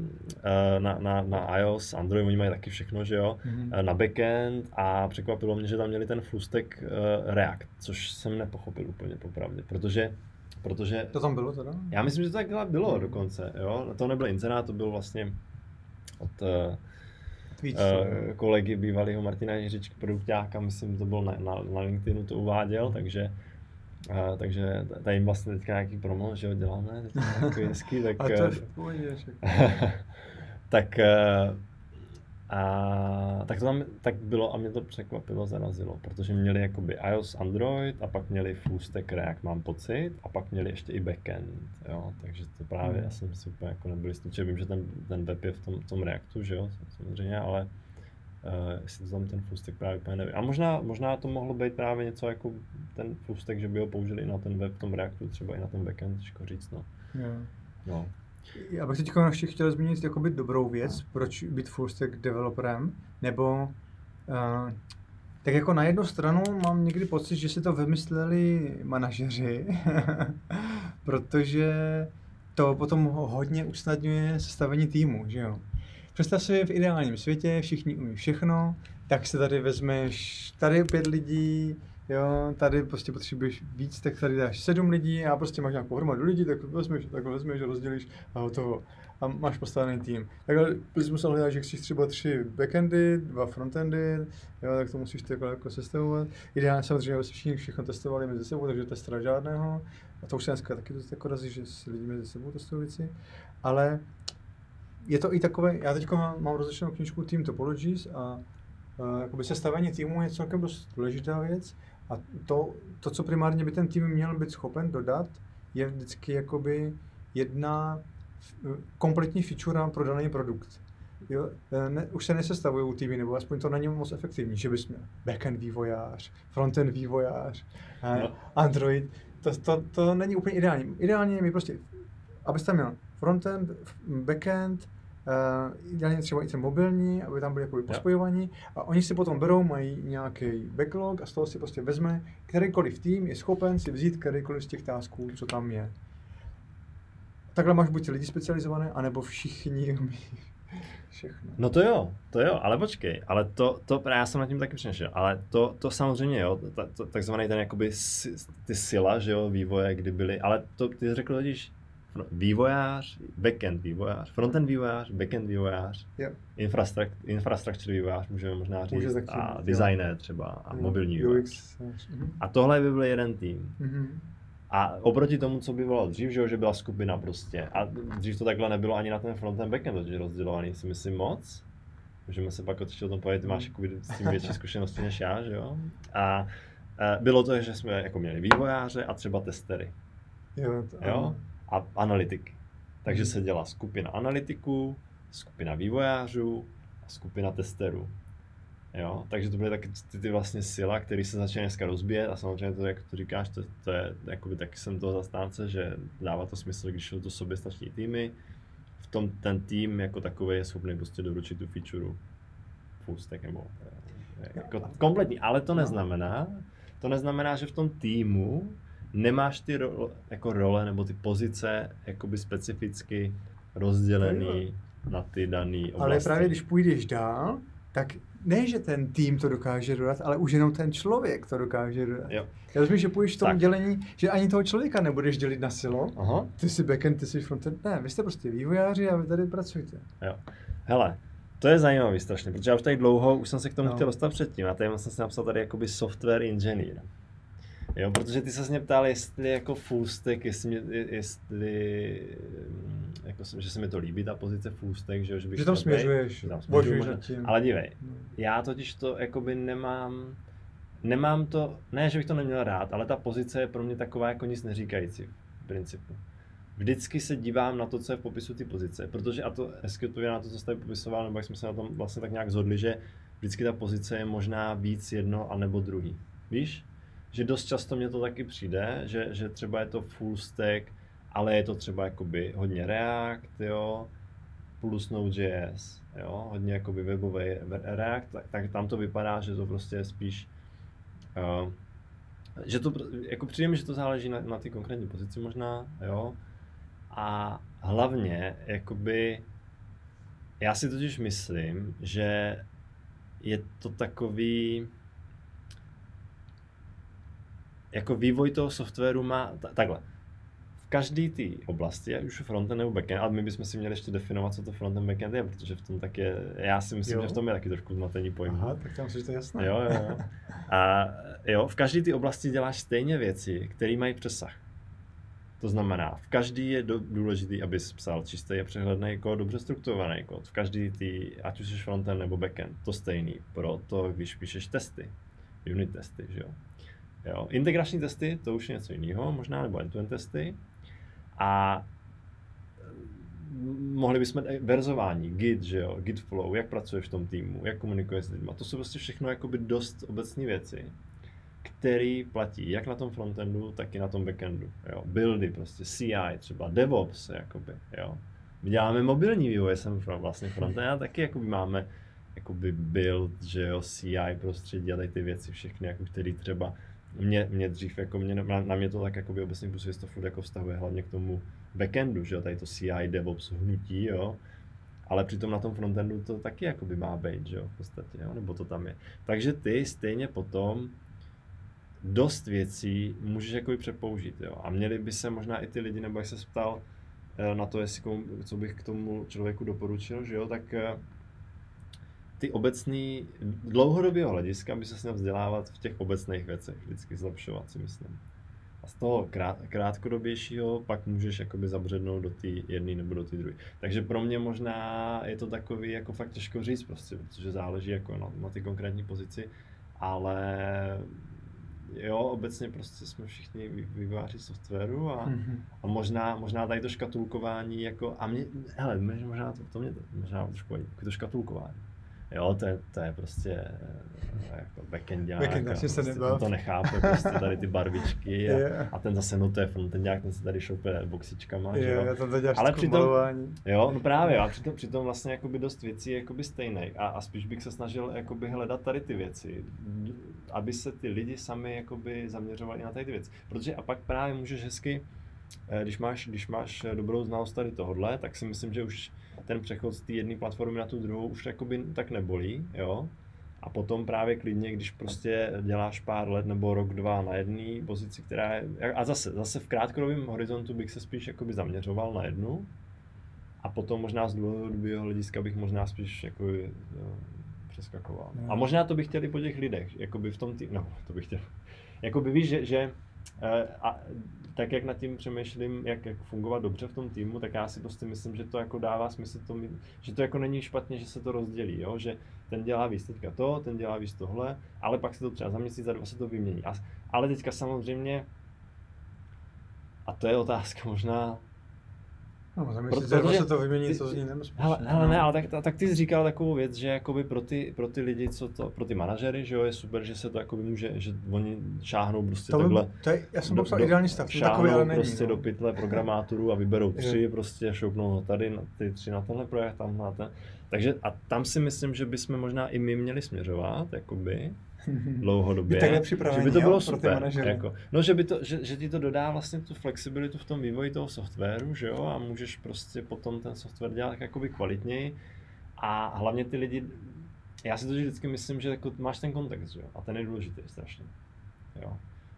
eh, na, na, na iOS, Android, oni mají taky všechno, že jo, hmm. na backend a překvapilo mě, že tam měli ten full stack React, což jsem nepochopil úplně popravdě, protože protože... To tam bylo teda? Já myslím, že to takhle bylo hmm. dokonce, jo, to nebyl inzerát, to byl vlastně od uh, uh, kolegy bývalého Martina Jiřičky, produktáka, myslím, to byl na, na, na LinkedInu to uváděl, takže a, takže tady jim vlastně teďka nějaký promo, že ho děláme, takový hezký, tak... a to je v pohodě, tak, eh, a, tak to tam tak bylo a mě to překvapilo, zarazilo, protože měli jakoby iOS, Android a pak měli full stack React, mám pocit, a pak měli ještě i backend, jo, takže to právě, já jsem si úplně jako nebyl jistý, vím, že ten, ten web je v tom, tom Reactu, že jo, samozřejmě, ale Uh, jestli to tam ten fullstack právě úplně nevím. A možná, možná to mohlo být právě něco jako ten fullstack, že by ho použili i na ten web v tom Reactu, třeba i na ten backend, těžko říct, no. Yeah. no. Já bych teď ještě chtěl zmínit jakoby dobrou věc, proč být fullstack developerem, nebo uh, tak jako na jednu stranu mám někdy pocit, že si to vymysleli manažeři, protože to potom hodně usnadňuje sestavení týmu, že jo. Představ si v ideálním světě, všichni umí všechno, tak se tady vezmeš, tady pět lidí, jo, tady prostě potřebuješ víc, tak tady dáš sedm lidí a prostě máš nějakou hromadu lidí, tak vezmeš, tak vezmeš, rozdělíš a hotovo. A máš postavený tým. Takhle bys musel hledat, že chceš třeba tři backendy, dva frontendy, jo, tak to musíš takhle jako sestavovat. Ideálně samozřejmě, všichni všechno testovali mezi sebou, takže testera žádného. A to už se dneska taky to jako razí, že si lidi mezi sebou testují věci. Ale je to i takové, já teď mám, mám rozlišenou knižku Team Topologies a uh, jakoby sestavení týmu je celkem dost důležitá věc a to, to, co primárně by ten tým měl být schopen dodat, je vždycky jakoby jedna kompletní feature pro daný produkt. Jo, eh, ne, už se nesestavují týmy, nebo aspoň to není moc efektivní, že bys měl backend vývojář, frontend vývojář, eh, no. Android, to, to, to není úplně ideální. Ideální je mi prostě, abyste měl frontend, backend, ideálně třeba i ten mobilní, aby tam byly jakoby pospojovaní a oni si potom berou, mají nějaký backlog a z toho si prostě vezme, kterýkoliv tým je schopen si vzít kterýkoliv z těch tásků, co tam je. Takhle máš buď lidi specializované, anebo všichni všechno. No to jo, to jo, ale počkej, ale to, to já jsem nad tím taky přemýšlel, ale to, to samozřejmě jo, ta, to, takzvaný ten jakoby ty sila, že jo, vývoje, kdy byly, ale to ty řekl totiž vývojář, backend vývojář, frontend vývojář, backend vývojář, yep. infrastructure, infrastructure vývojář, můžeme možná říct, Může a designer třeba, a mobilní vývojář. A tohle by byl jeden tým. Mm-hmm. A oproti tomu, co by bylo dřív, že, že byla skupina prostě. A dřív to takhle nebylo ani na ten frontend backend, totiž rozdělovaný, si myslím moc. Můžeme se pak o tom povědět, ty máš jako s tím větší zkušenosti než já, že jo. A bylo to, že jsme jako měli vývojáře a třeba testery. Jo, to, jo? A analytiky. Takže se dělá skupina analytiků, skupina vývojářů a skupina testerů. Jo? Takže to byly taky ty, ty vlastně sila, které se začínají dneska rozbíjet a samozřejmě to, jak to říkáš, to, to je, jakoby taky jsem toho zastánce, že dává to smysl, když jsou to soběstační týmy, v tom ten tým jako takový je schopný prostě doručit tu feature full stack nebo eh, jako kompletní, ale to neznamená, to neznamená, že v tom týmu nemáš ty ro, jako role nebo ty pozice jakoby specificky rozdělený na ty dané oblasti. Ale právě když půjdeš dál, tak ne, že ten tým to dokáže dodat, ale už jenom ten člověk to dokáže dodat. Jo. Já myslím, že půjdeš v tom tak. dělení, že ani toho člověka nebudeš dělit na silo. Aha. Ty jsi backend, ty jsi frontend. Ne, vy jste prostě vývojáři a vy tady pracujete. Jo. Hele, to je zajímavý strašně, protože já už tady dlouho, už jsem se k tomu no. chtěl dostat předtím a tady jsem si napsal tady jakoby software engineer. Jo, protože ty se mě ptal, jestli jako full stack, jestli, mě, jestli jako, že se mi to líbí, ta pozice full stack, že, že bych že tam směřuješ, tam ale dívej, no. já totiž to jakoby nemám, nemám to, ne, že bych to neměl rád, ale ta pozice je pro mě taková jako nic neříkající v principu. Vždycky se dívám na to, co je v popisu ty pozice, protože a to eskytuje na to, co jste popisoval, nebo jak jsme se na tom vlastně tak nějak zhodli, že vždycky ta pozice je možná víc jedno a nebo druhý. Víš? Že dost často mě to taky přijde, že, že třeba je to full stack, ale je to třeba jakoby hodně React, jo, plus Node.js, jo, hodně jakoby webový React, tak, tak tam to vypadá, že to prostě je spíš, uh, že to, jako přijde mi, že to záleží na, na ty konkrétní pozici možná, jo, a hlavně, jakoby, já si totiž myslím, že je to takový, jako vývoj toho softwaru má t- takhle. V každé té oblasti, ať už frontend nebo backend, a my bychom si měli ještě definovat, co to frontend backend je, protože v tom tak je, já si myslím, jo. že v tom je taky trošku zmatení pojmu. Aha, tak tam si to jasné. Jo, jo, jo. A jo, v každé té oblasti děláš stejně věci, které mají přesah. To znamená, v každý je do, důležitý, abys psal čistý a přehledný kód, dobře strukturovaný kód. V každý ty, ať už jsi frontend nebo backend, to stejný. Pro to, když píšeš testy, unit testy, že jo. Jo. Integrační testy, to už je něco jiného, možná, nebo end-to-end testy. A mm, mohli bychom verzování, Git, že jo, Git flow, jak pracuješ v tom týmu, jak komunikuješ s lidmi. To jsou prostě všechno jakoby dost obecné věci, které platí jak na tom frontendu, tak i na tom backendu. Jo. Buildy, prostě CI, třeba DevOps, jakoby, jo. My děláme mobilní vývoj, jsem vlastně frontend a taky jakoby máme jakoby build, že jo, CI prostředí a tady ty věci všechny, jako které třeba mě, mě dřív, jako mě, na, na mě to tak jako by obecně působí, to furt jako vztahuje hlavně k tomu backendu, že jo, tady to CI, DevOps, hnutí, jo, ale přitom na tom frontendu to taky jako by má být, že jo, v podstatě, jo, nebo to tam je. Takže ty stejně potom dost věcí můžeš jako přepoužít, jo, a měli by se možná i ty lidi, nebo jak se ptal eh, na to, jestli komu, co bych k tomu člověku doporučil, že jo, tak eh, ty obecný, dlouhodobého hlediska by se měl vzdělávat v těch obecných věcech, vždycky zlepšovat si myslím. A z toho krát, krátkodobějšího pak můžeš jakoby zabřednout do té jedné nebo do té druhé. Takže pro mě možná je to takový jako fakt těžko říct prostě, protože záleží jako na, na ty konkrétní pozici, ale jo, obecně prostě jsme všichni vývojáři softwaru a, mm-hmm. a možná, možná tady to škatulkování jako, a mě, hele, možná to, to mě možná trošku to škatulkování. Jo, to je, to je prostě eh, jako backendiák. Backend, prostě to, to nechápe, prostě tady ty barvičky a, yeah. a ten zase, no to je frontendák, ten se tady šoupe boxičkama, yeah, že jo. To to Ale přitom, jo, no právě, a přitom, přitom vlastně jakoby dost věcí je jakoby stejných a, a spíš bych se snažil jakoby hledat tady ty věci, aby se ty lidi sami jakoby zaměřovali na tady ty věci. Protože a pak právě můžeš hezky, eh, když máš, když máš dobrou znalost tady tohodle, tak si myslím, že už ten přechod z té jedné platformy na tu druhou už jakoby tak nebolí, jo. A potom právě klidně, když prostě děláš pár let nebo rok, dva na jedné pozici, která je, a zase, zase v krátkodobém horizontu bych se spíš jakoby zaměřoval na jednu, a potom možná z dlouhodobého hlediska bych možná spíš jako přeskakoval. No. A možná to bych chtěl i po těch lidech, jakoby v tom tý, no to bych chtěl, jakoby víš, že, že eh, a tak jak nad tím přemýšlím, jak, jak fungovat dobře v tom týmu, tak já si prostě myslím, že to jako dává smysl, to, že to jako není špatně, že se to rozdělí, jo? že ten dělá víc teďka to, ten dělá víc tohle, ale pak se to třeba za měsíc, za dva se to vymění. A, ale teďka samozřejmě, a to je otázka možná, No, za měsíc, protože, se to vymění, co z ní Hele, hele, ne, ale tak, tak ty jsi říkal takovou věc, že jakoby pro ty, pro ty lidi, co to, pro ty manažery, že jo, je super, že se to jakoby může, že oni šáhnou prostě to, takhle. To je, já jsem popsal ideální stav, šáhnou takový, ale není, prostě no. do pytle programátorů a vyberou tři, je. prostě šoupnou no tady, na ty tři na tenhle projekt, tam na ten. Takže a tam si myslím, že bychom možná i my měli směřovat, jakoby, dlouhodobě. že by to bylo super. Jako, no, že, by to, že, že, ti to dodá vlastně tu flexibilitu v tom vývoji toho softwaru, že jo, a můžeš prostě potom ten software dělat tak jakoby kvalitněji a hlavně ty lidi, já si to vždycky myslím, že jako máš ten kontext, že jo, a ten je důležitý strašně, jo.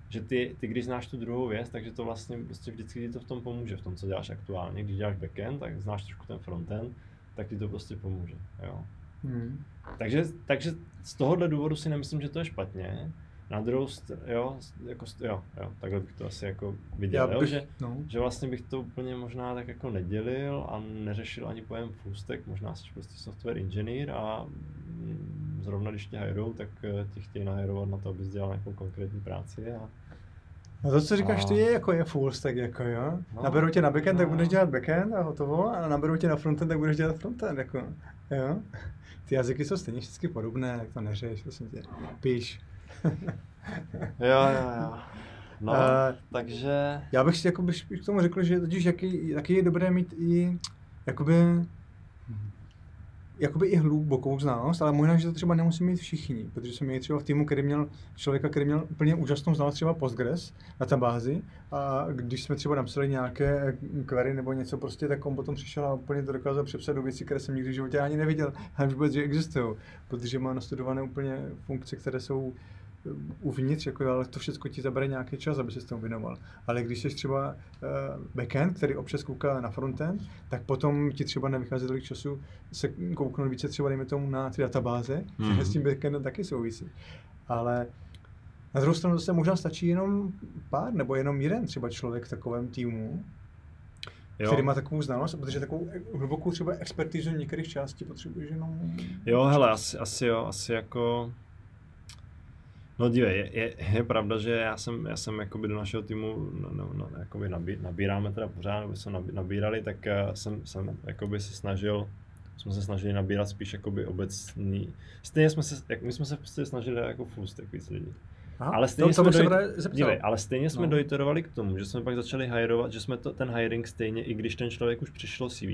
Že ty, ty, když znáš tu druhou věc, takže to vlastně prostě vždycky ti to v tom pomůže, v tom, co děláš aktuálně. Když děláš backend, tak znáš trošku ten frontend, tak ti to prostě pomůže, jo. Hmm. Takže, takže z tohohle důvodu si nemyslím, že to je špatně. Na druhou stranu, jo, jako, jo, jo, takhle bych to asi jako viděl, bych, jo, že, no. že vlastně bych to úplně možná tak jako nedělil a neřešil ani pojem stack, možná jsi prostě software engineer a mm, zrovna když tě hajrou, tak eh, tě chtějí nahajrovat na to, abys dělal nějakou konkrétní práci a, No to, co říkáš, a... ty je jako je full stack, jako jo. No, naberou tě na backend, no. tak budeš dělat backend a hotovo, a naberou tě na frontend, tak budeš dělat frontend, jako, jo. Ty jazyky jsou stejně všechny podobné, tak to neřeš, to tě. Píš. jo, jo, jo. No, uh, takže... Já bych si jako bych k tomu řekl, že totiž jaký, jaký je dobré mít i jakoby jakoby i hlubokou znalost, ale možná, že to třeba nemusí mít všichni, protože jsem měl třeba v týmu, který měl člověka, který měl úplně úžasnou znalost třeba Postgres na bázi a když jsme třeba napsali nějaké query nebo něco prostě, tak on potom přišel a úplně to dokázal přepsat do věcí, které jsem nikdy v životě ani neviděl, a vůbec, že existují, protože má nastudované úplně funkce, které jsou uvnitř, jako, ale to všechno ti zabere nějaký čas, aby se s tomu věnoval. Ale když jsi třeba uh, backend, který občas kouká na frontend, tak potom ti třeba nevychází tolik času se kouknout více třeba, dejme tomu, na ty databáze, mm-hmm. s tím backendem taky souvisí. Ale na druhou stranu zase možná stačí jenom pár nebo jenom jeden třeba člověk v takovém týmu, jo. který má takovou znalost, protože takovou hlubokou třeba expertizu některých částí potřebuješ jenom... Jo, hele, asi, asi jo, asi jako No dívej, je, je, je, pravda, že já jsem, já jsem jakoby do našeho týmu no, no, no, jakoby nabí, nabíráme teda pořád, nebo jsme nabírali, tak uh, jsem, jsem jakoby se snažil, jsme se snažili nabírat spíš jakoby obecný, stejně jsme se, jak, my jsme se prostě snažili jako full stack víc lidí. Aha, ale stejně to, to jsme, dojit, dívej, ale stejně jsme no. dojiterovali k tomu, že jsme pak začali hajrovat, že jsme to, ten hiring stejně, i když ten člověk už přišlo CV,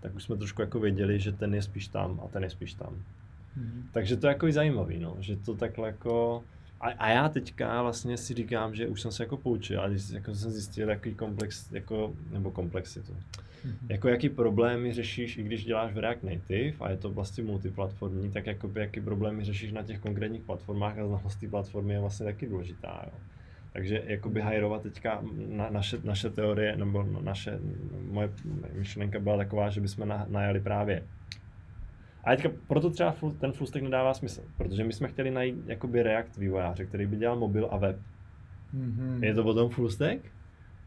tak už jsme trošku jako věděli, že ten je spíš tam a ten je spíš tam. Mm-hmm. Takže to je jako zajímavý, no, že to takhle jako, a, a já teďka vlastně si říkám, že už jsem se jako poučil, a jako jsem zjistil, jaký komplex, jako, nebo komplexitu. Mm-hmm. Jako jaký problémy řešíš, i když děláš v React Native a je to vlastně multiplatformní, tak jako jaký problémy řešíš na těch konkrétních platformách a znalost té platformy je vlastně taky důležitá. Jo. Takže jakoby mhm. hajrovat teďka na, naše, naše teorie, nebo naše, moje myšlenka byla taková, že bychom na, najali právě a teďka proto třeba ten full stack nedává smysl, protože my jsme chtěli najít jakoby React vývojáře, který by dělal mobil a web. Mm-hmm. Je to potom full stack?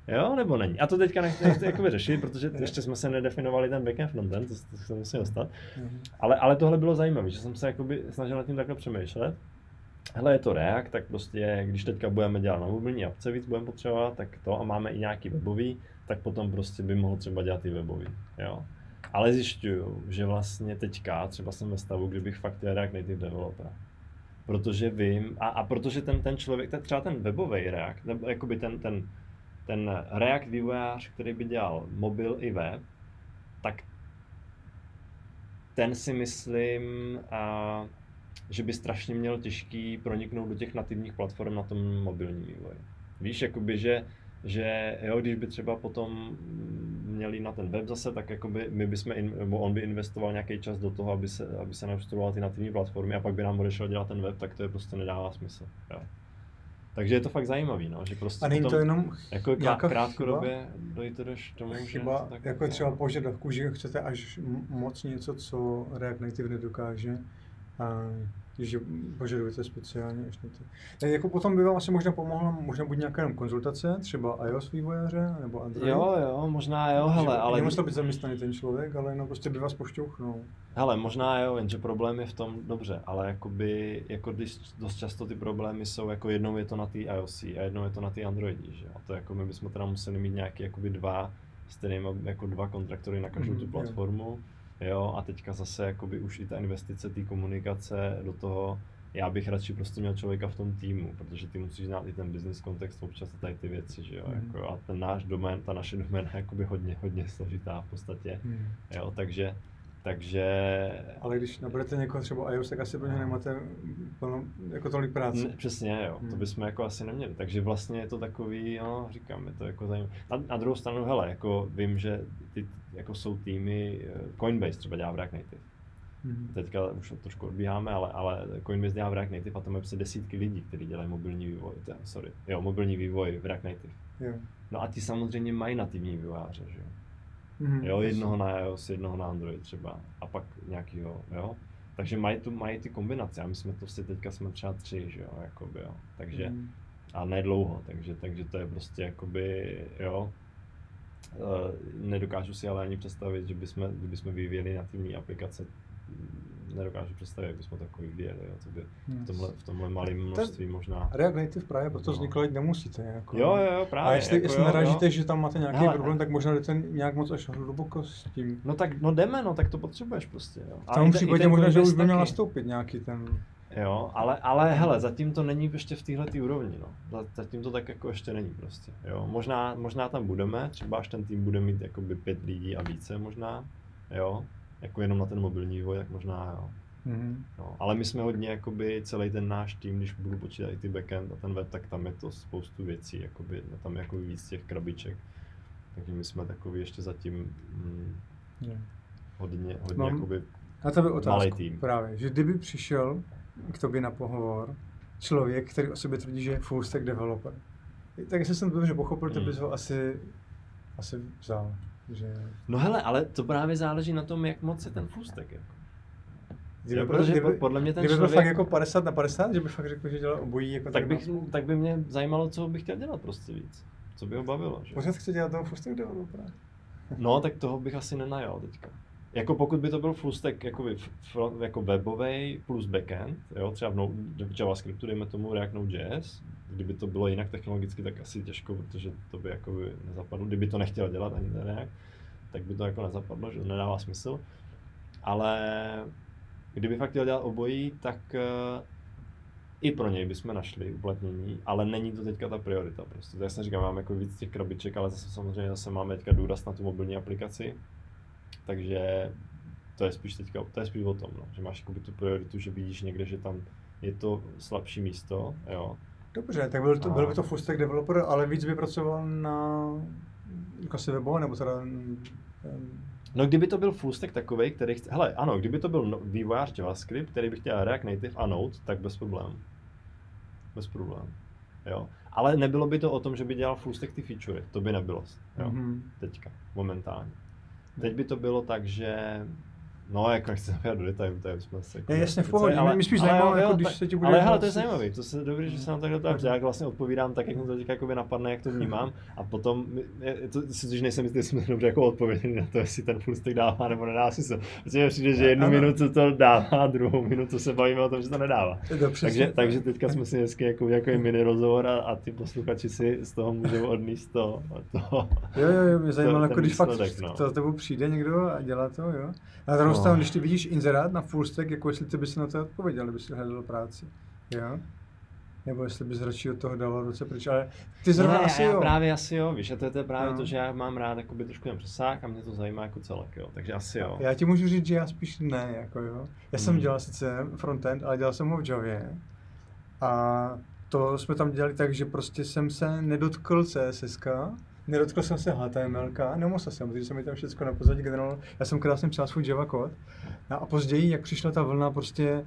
Jo, nebo není? A to teďka nechci, nechci jakoby řešit, protože ještě jsme se nedefinovali ten backend frontend, to, to se musí dostat. Mm-hmm. Ale, ale tohle bylo zajímavé, že jsem se jakoby snažil nad tím takhle přemýšlet. hele, je to React, tak prostě, když teďka budeme dělat na mobilní apce, víc budeme potřebovat, tak to a máme i nějaký webový, tak potom prostě by mohl třeba dělat i webový, jo. Ale zjišťuju, že vlastně teďka třeba jsem ve stavu, kdybych fakt chtěl React Native developer. Protože vím, a, a protože ten, ten člověk, ten, třeba ten webový React, nebo jakoby ten, ten, ten React vývojář, který by dělal mobil i web, tak ten si myslím, a, že by strašně měl těžký proniknout do těch nativních platform na tom mobilním vývoji. Víš, jakoby, že, že jo, když by třeba potom měli na ten web zase, tak jakoby my bychom, in, nebo on by investoval nějaký čas do toho, aby se, aby se nastudoval ty nativní platformy a pak by nám odešel dělat ten web, tak to je prostě nedává smysl. Jo. Takže je to fakt zajímavý, no, že prostě a není to jenom jako krát, krátkodobě dojít do tomu, chyba, že tak jako je třeba požadavku, že chcete až moc něco, co React Native nedokáže, a že požadujete speciálně ještě ty. Tak jako potom by vám asi možná pomohla možná buď nějaká jenom konzultace, třeba iOS vývojáře nebo Android. Jo, jo, možná jo, hele, ale... Nemusel být zaměstnaný ten člověk, ale jenom prostě by vás pošťouchnul. Hele, možná jo, jenže problém je v tom, dobře, ale jakoby, jako když dost často ty problémy jsou, jako jednou je to na té iOS a jednou je to na té Androidi, že A to jako my bychom teda museli mít nějaký jakoby dva, stejnými jako dva kontraktory na každou mm, tu platformu. Jo Jo, a teďka zase jakoby už i ta investice té komunikace do toho, já bych radši prostě měl člověka v tom týmu, protože ty musíš znát i ten business kontext občas a tady ty věci, že jo, mm. jako, a ten náš domén, ta naše doména je jakoby hodně, hodně složitá v podstatě, mm. jo, takže takže... Ale když nabudete někoho třeba iOS, tak asi pro něj nemáte plno, jako tolik práce. Ne, přesně, jo, hmm. to bychom jako asi neměli. Takže vlastně je to takový, no, říkám, je to jako zajímavé. Na, na, druhou stranu, hele, jako vím, že ty, jako jsou týmy, eh, Coinbase třeba dělá v React Native. Hmm. Teďka už trošku odbíháme, ale, ale Coinbase dělá v React Native a tam je desítky lidí, kteří dělají mobilní vývoj, ten, sorry, jo, mobilní vývoj v React Native. Jo. No a ty samozřejmě mají nativní vývojáře, že jo. Mm-hmm. Jo, jednoho na iOS, jednoho na Android třeba a pak nějakýho, jo. Takže mají, tu, mají ty kombinace a my jsme to si teďka jsme třeba tři, že jo, jakoby, jo. Takže, mm. a ne dlouho, takže, takže to je prostě jakoby, jo. Uh, nedokážu si ale ani představit, že bychom, kdybychom vyvíjeli nativní aplikace nedokážu představit, jak bychom takový vyjeli, jo, to by v tomhle, v tomhle malém množství možná. React Native právě proto no. vzniklo, nemusíte. Jako. Jo, jo, jo, právě. A jestli, jako, jestli jo, narážíte, jo. že tam máte nějaký Hele, problém, tak možná jdete nějak moc až hluboko s tím. No tak, no jdeme, no tak to potřebuješ prostě. Jo. V tom případě možná, že už by měl nastoupit nějaký ten... Jo, ale, ale hele, zatím to není ještě v téhle úrovni, no. Zatím to tak jako ještě není prostě, jo. Možná, možná tam budeme, třeba až ten tým bude mít jakoby pět lidí a více možná, jo. Jako jenom na ten mobilní vývoj, tak možná jo. Mm-hmm. No, ale my jsme hodně, jakoby celý ten náš tým, když budu počítat i ty backend a ten web, tak tam je to spoustu věcí, jakoby, tam je jako víc těch krabiček. Takže my jsme takový ještě zatím mm, yeah. hodně, hodně Mám jakoby na tebe otázku tým. právě, že kdyby přišel k tobě na pohovor člověk, který o sobě tvrdí, že je full stack developer, tak jestli jsem to dobře pochopil, to bys ho asi, asi vzal. Že... No hele, ale to právě záleží na tom, jak moc je ten full stack. Jako. Kdyby, protože kdyby, podle mě ten kdyby člověk... byl fakt jako 50 na 50, že by fakt řekl, že dělá obojí jako tak, bych, tak by mě zajímalo, co bych chtěl dělat prostě víc. Co by ho bavilo, že? Pořád chci dělat toho full stack developera. no, tak toho bych asi nenajal teďka. Jako pokud by to byl full stack jako, jako webový plus backend, jo, třeba v, no, JavaScriptu, dejme tomu React Node.js, kdyby to bylo jinak technologicky, tak asi těžko, protože to by jako by nezapadlo. Kdyby to nechtěl dělat ani ten React, tak by to jako nezapadlo, že to nedává smysl. Ale Kdyby fakt chtěl dělat obojí, tak uh, i pro něj bychom našli uplatnění, ale není to teďka ta priorita prostě. To jsem říkal, máme jako víc těch krabiček, ale zase samozřejmě zase máme teďka důraz na tu mobilní aplikaci, takže to je spíš teďka, to je spíš o tom, no, že máš jako tu prioritu, že vidíš někde, že tam je to slabší místo, jo. Dobře, tak byl, to, byl by to full stack developer, ale víc by pracoval na jako si webové, nebo teda No kdyby to byl full stack takový, který chce, hele, ano, kdyby to byl no, vývojář JavaScript, který by chtěl React Native a Node, tak bez problémů. Bez problémů. Jo. Ale nebylo by to o tom, že by dělal full stack ty feature, to by nebylo, jo, mm-hmm. teďka, momentálně. Teď by to bylo tak, že No, jako nechci zapět do detailu, to je jsme se... Jako, je jasně v pohodě, ale, mě spíš zajímalo, jako, když se ti bude... Ale hele, to je zajímavý, to se dobrý, že se na to takhle ptáš, já vlastně odpovídám tak, jak mi to teď jakoby napadne, jak to vnímám, a potom, to, si nejsem jistý, jestli jsme dobře jako odpověděli na to, jestli ten stack dává nebo nedává smysl. Protože přijde, že jednu ano. minutu to dává, druhou minutu se bavíme o tom, že to nedává. Dobře, takže, takže teďka jsme si hezky jako, jako mini rozhovor a, a ty posluchači si z toho můžou odníst to. to jo, jo, jo, mě zajímalo, jako když fakt no. to tebou přijde někdo a dělá to, jo. Na druhou no. stranu, když ty vidíš inzerát na full stack, jako jestli ty bys na to odpověděl, kdyby si hledal práci. Jo? Nebo jestli bys radši od toho dal ruce pryč, ale ty zrovna ne, asi já, jo. právě asi jo, víš, a to je, to je právě no. to, že já mám rád jakoby trošku ten přesah a mě to zajímá jako celek, jo, takže asi jo. Já ti můžu říct, že já spíš ne, jako jo. Já hmm. jsem dělal sice frontend, ale dělal jsem ho v Javě. A to jsme tam dělali tak, že prostě jsem se nedotkl CSS, nedotkl jsem se HTML, nemusel jsem, protože jsem mi tam všechno na pozadí generoval. Já jsem krásně psal svůj Java kód. No a později, jak přišla ta vlna prostě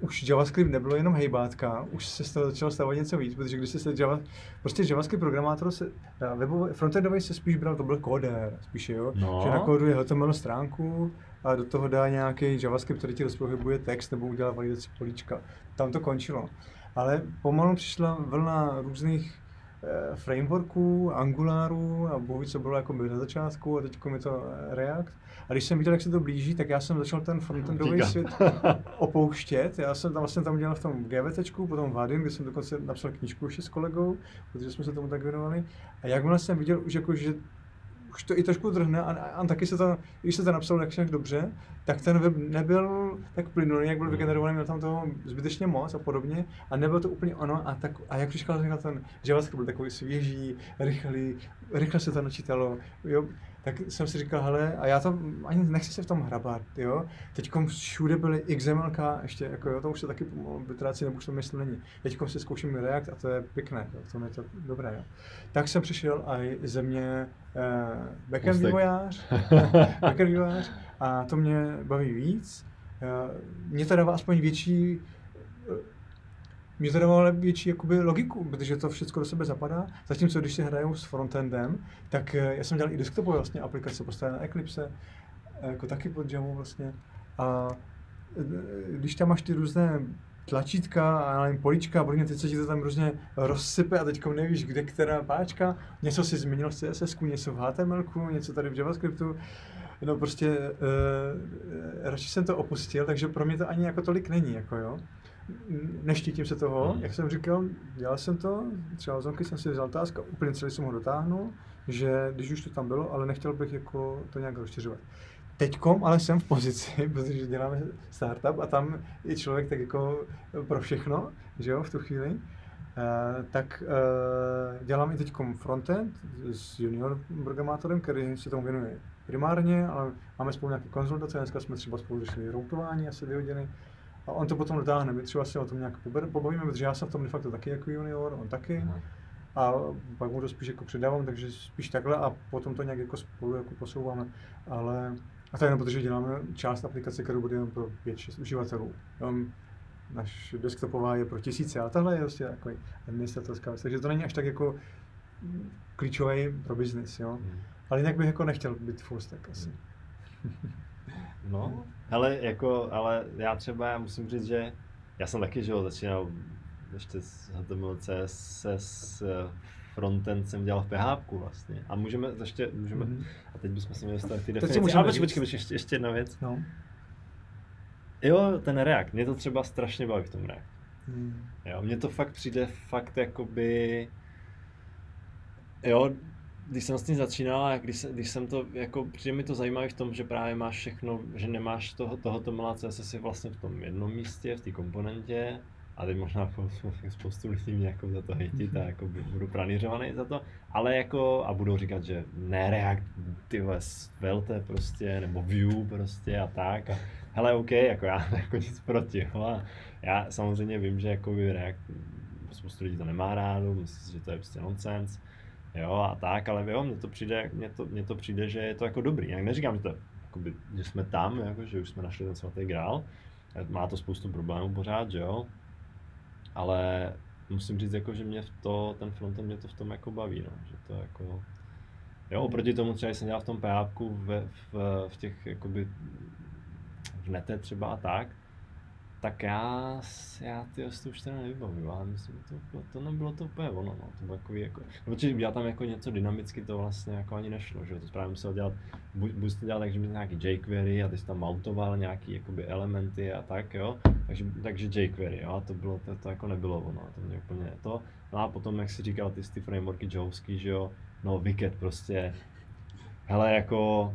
už JavaScript nebylo jenom hejbátka, už se z toho začalo stávat něco víc, protože když se Java, prostě JavaScript programátor se, webový, frontendový se spíš bral, to byl kóder, spíš jo, no. že nakóduje HTML stránku a do toho dá nějaký JavaScript, který ti rozpohybuje text nebo udělá validaci políčka. Tam to končilo. Ale pomalu přišla vlna různých frameworků, Angularu a bohu co bylo jako by na začátku a teď je to eh, React. A když jsem viděl, jak se to blíží, tak já jsem začal ten frontendový svět opouštět. Já jsem tam vlastně tam dělal v tom GVT, potom Vadin, kde jsem dokonce napsal knížku ještě s kolegou, protože jsme se tomu tak věnovali. A jakmile jsem viděl už jako, že už to i trošku drhne a, a, a taky se to, když se to napsal tak však dobře, tak ten web nebyl tak plynulý, jak byl vygenerovaný, měl tam toho zbytečně moc a podobně a nebylo to úplně ono a, tak, a jak přišel ten JavaScript byl takový svěží, rychlý, rychle se to načítalo, jo, tak jsem si říkal, hele, a já to ani nechci se v tom hrabat, jo. Teď všude byly XML, ještě, jako jo, to už se taky vytrácí, nebo už to mysl není. Teď si zkouším React a to je pěkné, jo, to je to dobré, jo. Tak jsem přišel i ze mě eh, backend vývojář, backend vývojář a to mě baví víc. Eh, mě to dává aspoň větší mě to dávalo větší jakoby, logiku, protože to všechno do sebe zapadá. Zatímco když si hrajou s frontendem, tak eh, já jsem dělal i desktopové vlastně aplikace postavené na Eclipse, jako taky pod Jamu vlastně. A eh, když tam máš ty různé tlačítka a nevím, polička a teď se ti to tam různě rozsype a teď nevíš, kde která páčka. Něco si změnil v CSS, něco v HTML, něco tady v JavaScriptu. No prostě e, e, radši jsem to opustil, takže pro mě to ani jako tolik není, jako jo neštítím se toho, mm. jak jsem říkal, dělal jsem to, třeba zonky jsem si vzal task a úplně celý jsem ho dotáhnul, že když už to tam bylo, ale nechtěl bych jako to nějak rozšiřovat. Teďkom ale jsem v pozici, protože děláme startup a tam je člověk tak jako pro všechno, že jo, v tu chvíli. Uh, tak uh, dělám i teď frontend s junior programátorem, který se tomu věnuje primárně, ale máme spolu nějaké konzultace, dneska jsme třeba spolu řešili routování asi dvě hodiny, a on to potom dotáhne. My třeba si o tom nějak pobavíme, protože já jsem v tom de facto taky jako junior, on taky. Mhm. A pak mu to spíš jako předávám, takže spíš takhle a potom to nějak jako spolu jako posouváme. Ale a to je jenom protože děláme část aplikace, kterou bude jen pro 5-6 uživatelů. Um, naš desktopová je pro tisíce, ale tahle je prostě takový administratorská věc. Takže to není až tak jako klíčový pro biznis, jo. Hmm. Ale jinak bych jako nechtěl být full stack asi. No, ale jako, ale já třeba, já musím říct, že já jsem taky, že jo, začínal ještě s HTML, CSS, frontend jsem dělal v PHP vlastně. A můžeme ještě, můžeme, mm-hmm. a teď bychom se měli dostat ty definice. Ale počkej, počkej, ještě, ještě jedna věc. No. Jo, ten React, mě to třeba strašně baví v tom React. Mm. Jo, mně to fakt přijde fakt jakoby, jo, když jsem s tím začínal a když, když jsem to, jako přijde mi to zajímavé v tom, že právě máš všechno, že nemáš toho, tohoto malá CSS je vlastně v tom jednom místě, v té komponentě, a teď možná spoustu lidí mě jako za to hejtit a jako budu pranířovaný za to, ale jako a budou říkat, že ne React, ty Svelte prostě, nebo Vue prostě a tak. A, hele, OK, jako já jako nic proti, jo, a já samozřejmě vím, že jako React, spoustu lidí to nemá rádo, myslím si, že to je prostě nonsense, jo, a tak, ale jo, mně to přijde, mně to, mně to přijde, že je to jako dobrý. Já neříkám, že, to, jakoby, že jsme tam, jako, že už jsme našli ten svatý grál, má to spoustu problémů pořád, že jo, ale musím říct, jako, že mě v to, ten frontend mě to v tom jako baví, no, že to jako, jo, oproti tomu třeba jsem dělal v tom PHP v, v, v těch, jakoby, v nete třeba a tak, tak já, já ty to už teda nevybavuju, ale myslím, že to, to nebylo to úplně ono, no. to bylo jako, jako, protože já tam jako něco dynamicky to vlastně jako ani nešlo, že to správně musel dělat, buď to dělat tak, že nějaký jQuery a ty jsi tam moutoval nějaký jakoby elementy a tak, jo, takže, takže jQuery, jo, a to bylo, to, to jako nebylo ono, to mě úplně to, no a potom, jak si říkal, ty, ty frameworky javovský, že jo, no Wicked prostě, hele jako,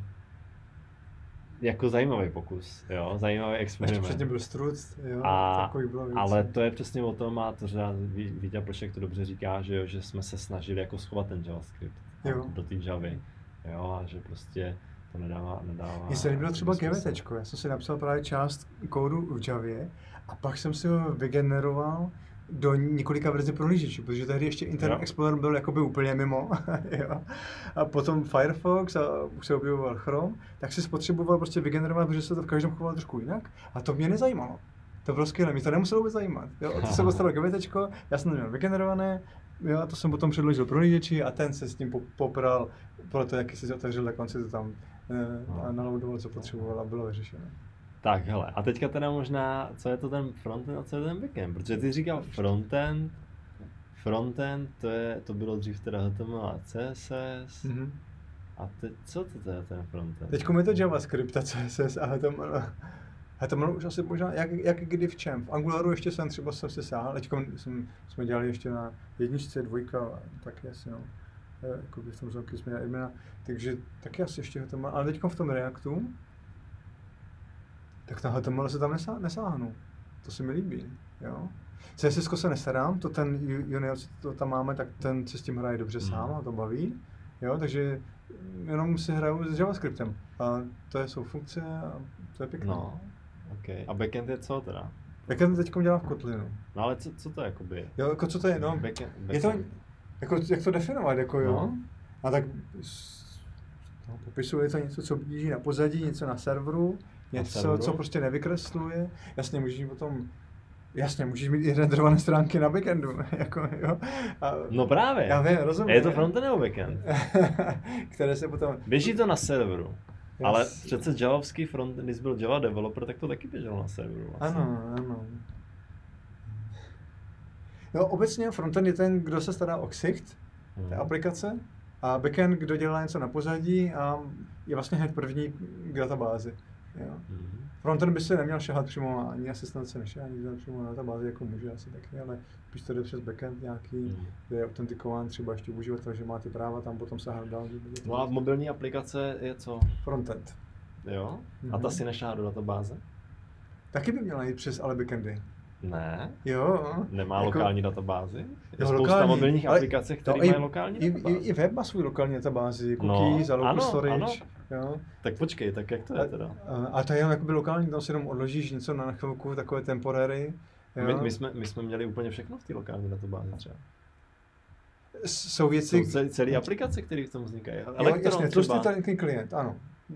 jako zajímavý pokus, jo, zajímavý experiment. Ještě předtím byl Struc, jo, a, takový bylo. Ale to je přesně o tom, a to třeba Vítě Prošek to dobře říká, že, jo, že jsme se snažili jako schovat ten JavaScript jo. do té Javy, jo, a že prostě to nedává, nedává. Mně se líbilo třeba GVT, já jsem si napsal právě část kódu v Javě a pak jsem si ho vygeneroval do několika verzí prohlížečů, protože tehdy ještě Internet jo. Explorer byl jakoby úplně mimo. jo. A potom Firefox a už se objevoval Chrome, tak si spotřeboval prostě vygenerovat, protože se to v každém chovalo trošku jinak. A to mě nezajímalo. To bylo skvělé, mě to nemuselo vůbec zajímat. Jo. To se dostalo GVT, já jsem to měl vygenerované, jo, a to jsem potom předložil prohlížeči a ten se s tím popral pro to, jak si otevřel, tak on si to tam eh, no. naloadoval, co potřeboval a bylo vyřešené. Tak hele, a teďka teda možná, co je to ten frontend a co je ten backend, protože ty říkal frontend, frontend, to, je, to bylo dřív teda HTML a CSS, mm-hmm. a teď, co to je ten frontend? Teď je to JavaScript a CSS a HTML. HTML už asi možná, jak, jak kdy v čem. V Angularu ještě jsem třeba jsem se sáhl, teď jsem, jsme dělali ještě na jedničce, dvojka, taky asi no. Jako by v tom zónky jsme měli takže taky asi ještě HTML, ale teď v tom Reactu, tak tahle tomhle se tam nesá, nesáhnu. To se mi líbí, jo. CSS se nestarám, to ten junior, co to tam máme, tak ten se s tím hraje dobře sám hmm. a to baví. Jo, takže jenom si hraju s JavaScriptem. A to je, jsou funkce a to je pěkné. No, ok. A backend je co teda? Backend teď dělá v Kotlinu. No ale co, co to jakoby? Jo, jako co to je, no, backend, backend. je to, jako, jak to definovat, jako jo. No. A tak no, popisuje to něco, co blíží na pozadí, něco na serveru, něco, co prostě nevykresluje. Jasně, můžeš potom Jasně, můžeš mít i renderované stránky na backendu. jako, jo. A, no právě. Já vím, rozumím. Je to frontend nebo backend? které se potom... Běží to na serveru. Yes. Ale přece javovský front, když byl Java developer, tak to taky běželo na serveru. Vlastně. Ano, ano. No, obecně frontend je ten, kdo se stará o ksicht hmm. té aplikace a backend, kdo dělá něco na pozadí a je vlastně hned první k databázi. Jo. Mm-hmm. Frontend by se neměl šahat přímo, ani asistent se nešahá nikdo přímo na databázi, jako může asi taky, ale spíš to jde přes backend nějaký, mm-hmm. kde je autentikován třeba ještě uživatel, že má ty práva, tam potom se dál. No a v mobilní aplikace je co? Frontend. Jo? A ta mm-hmm. si nešahá do databáze? Taky by měla jít přes ale backendy. Ne. Jo. Nemá jako, lokální databázi? Je jo, spousta lokální, mobilních aplikací, které mají lokální i. I, I web má svůj lokální databázi, cookies no, a local ano, storage. Ano. Jo. Tak počkej, tak jak to je teda? A, a to je jakoby lokální, tam si jenom odložíš něco na chvilku, takové temporary. My, my, jsme, my jsme měli úplně všechno v té lokální databázi třeba. Jsou věci... Jsou celé, aplikace, které v tom vznikají. Jo, jasně, to je ten klient, ano.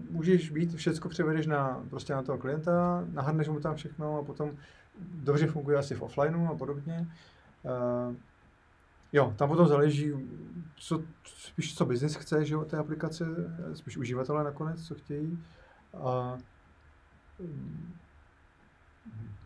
Můžeš být, všechno převedeš na, prostě na toho klienta, nahrneš mu tam všechno a potom dobře funguje asi v offlineu a podobně. Uh, jo, tam potom záleží, co, spíš co business chce, že jo, té aplikace, spíš uživatelé nakonec, co chtějí. A mm,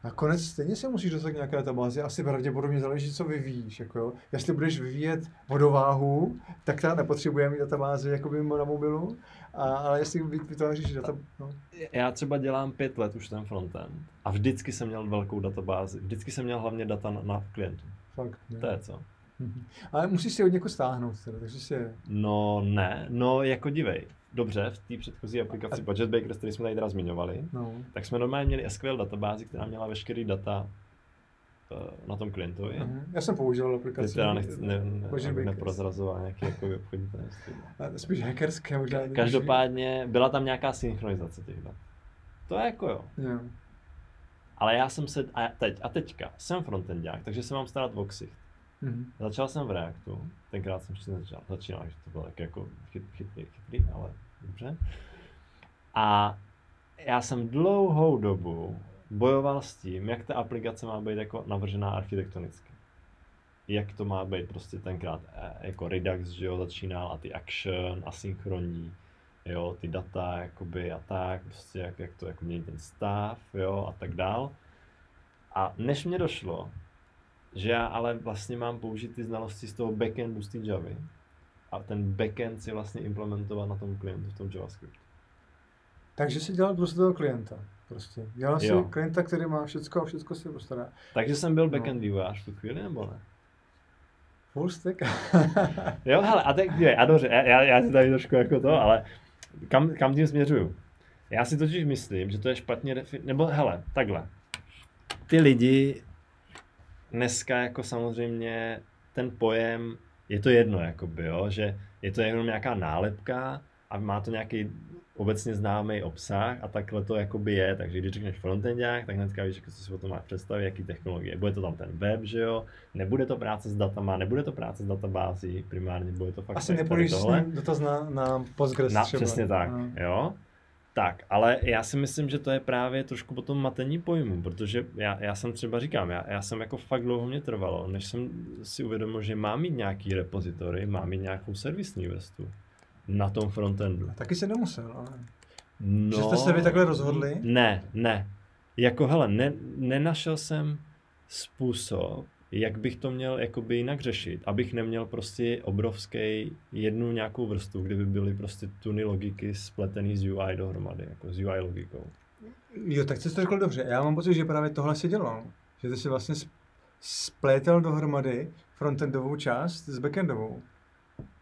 Nakonec stejně se musíš dostat k nějaké databázi, asi pravděpodobně záleží, co vyvíjíš. Jako jo. Jestli budeš vyvíjet vodováhu, tak ta nepotřebuje mít databázi jako na mobilu, a, ale jestli vytváříš data... No. Já třeba dělám pět let už ten frontend a vždycky jsem měl velkou databázi. Vždycky jsem měl hlavně data na, na klientu. Fakt, ne. To je co. Mhm. Ale musíš si od někoho stáhnout, teda, takže si je... No ne, no jako divej. Dobře, v té předchozí aplikaci Budget Bakers, který jsme tady teda zmiňovali, no. tak jsme normálně měli SQL databázi, která měla veškerý data uh, na tom klientovi. Uh-huh. Já jsem používal aplikaci. Teď teda nechci, ne, ne, neprozrazoval nějaký jako obchodní tajemství. Spíš hackerské možná. Každopádně byla tam nějaká synchronizace těch dat. To je jako jo. Yeah. Ale já jsem se, a, teď, a teďka, jsem frontendák, takže se mám starat o ksicht. Mm-hmm. Začal jsem v Reactu, tenkrát jsem ještě začal, začínal, že to bylo tak jako chyt, chytrý, chytrý, ale dobře. A já jsem dlouhou dobu bojoval s tím, jak ta aplikace má být jako navržená architektonicky. Jak to má být prostě tenkrát eh, jako Redux, že jo, začínal a ty action, asynchronní. jo, ty data, jakoby a tak, prostě jak, jak to jako mění ten stav, jo, a tak dál. A než mě došlo, že já ale vlastně mám použít ty znalosti z toho backendu z té Javy a ten backend si vlastně implementovat na tom klientu v tom JavaScriptu. Takže si dělal prostě toho klienta. Prostě. Dělal si klienta, který má všechno a všechno si postará. Takže jsem byl no. backend no. vývojář v tu chvíli, nebo ne? Full stack. jo, hele, a teď, já, dobře, já, já si tady trošku jako to, ale kam, kam tím směřuju? Já si totiž myslím, že to je špatně defi- nebo hele, takhle. Ty lidi dneska jako samozřejmě ten pojem, je to jedno, jakoby, jo, že je to jenom nějaká nálepka a má to nějaký obecně známý obsah a takhle to jakoby je, takže když řekneš frontendák, tak hnedka víš, co si o tom máš představit, jaký technologie. Bude to tam ten web, že jo, nebude to práce s datama, nebude to práce s databází, primárně bude to fakt Asi nepůjdeš dotaz na, na Postgres na, třeba. Přesně tak, no. jo. Tak, ale já si myslím, že to je právě trošku potom matení pojmu, protože já, já jsem třeba říkám, já, já jsem jako fakt dlouho mě trvalo, než jsem si uvědomil, že mám mít nějaký repozitory, mám mít nějakou servisní vestu na tom frontendu. A taky se nemusel, ale... No, že jste se vy takhle rozhodli? Ne, ne. Jako hele, ne, nenašel jsem způsob, jak bych to měl jakoby jinak řešit, abych neměl prostě obrovský jednu nějakou vrstvu, kde by byly prostě tuny logiky spletený z UI dohromady, jako s UI logikou. Jo, tak jsi to řekl dobře. Já mám pocit, že právě tohle si dělal. Že ty si vlastně splétal dohromady frontendovou část s backendovou.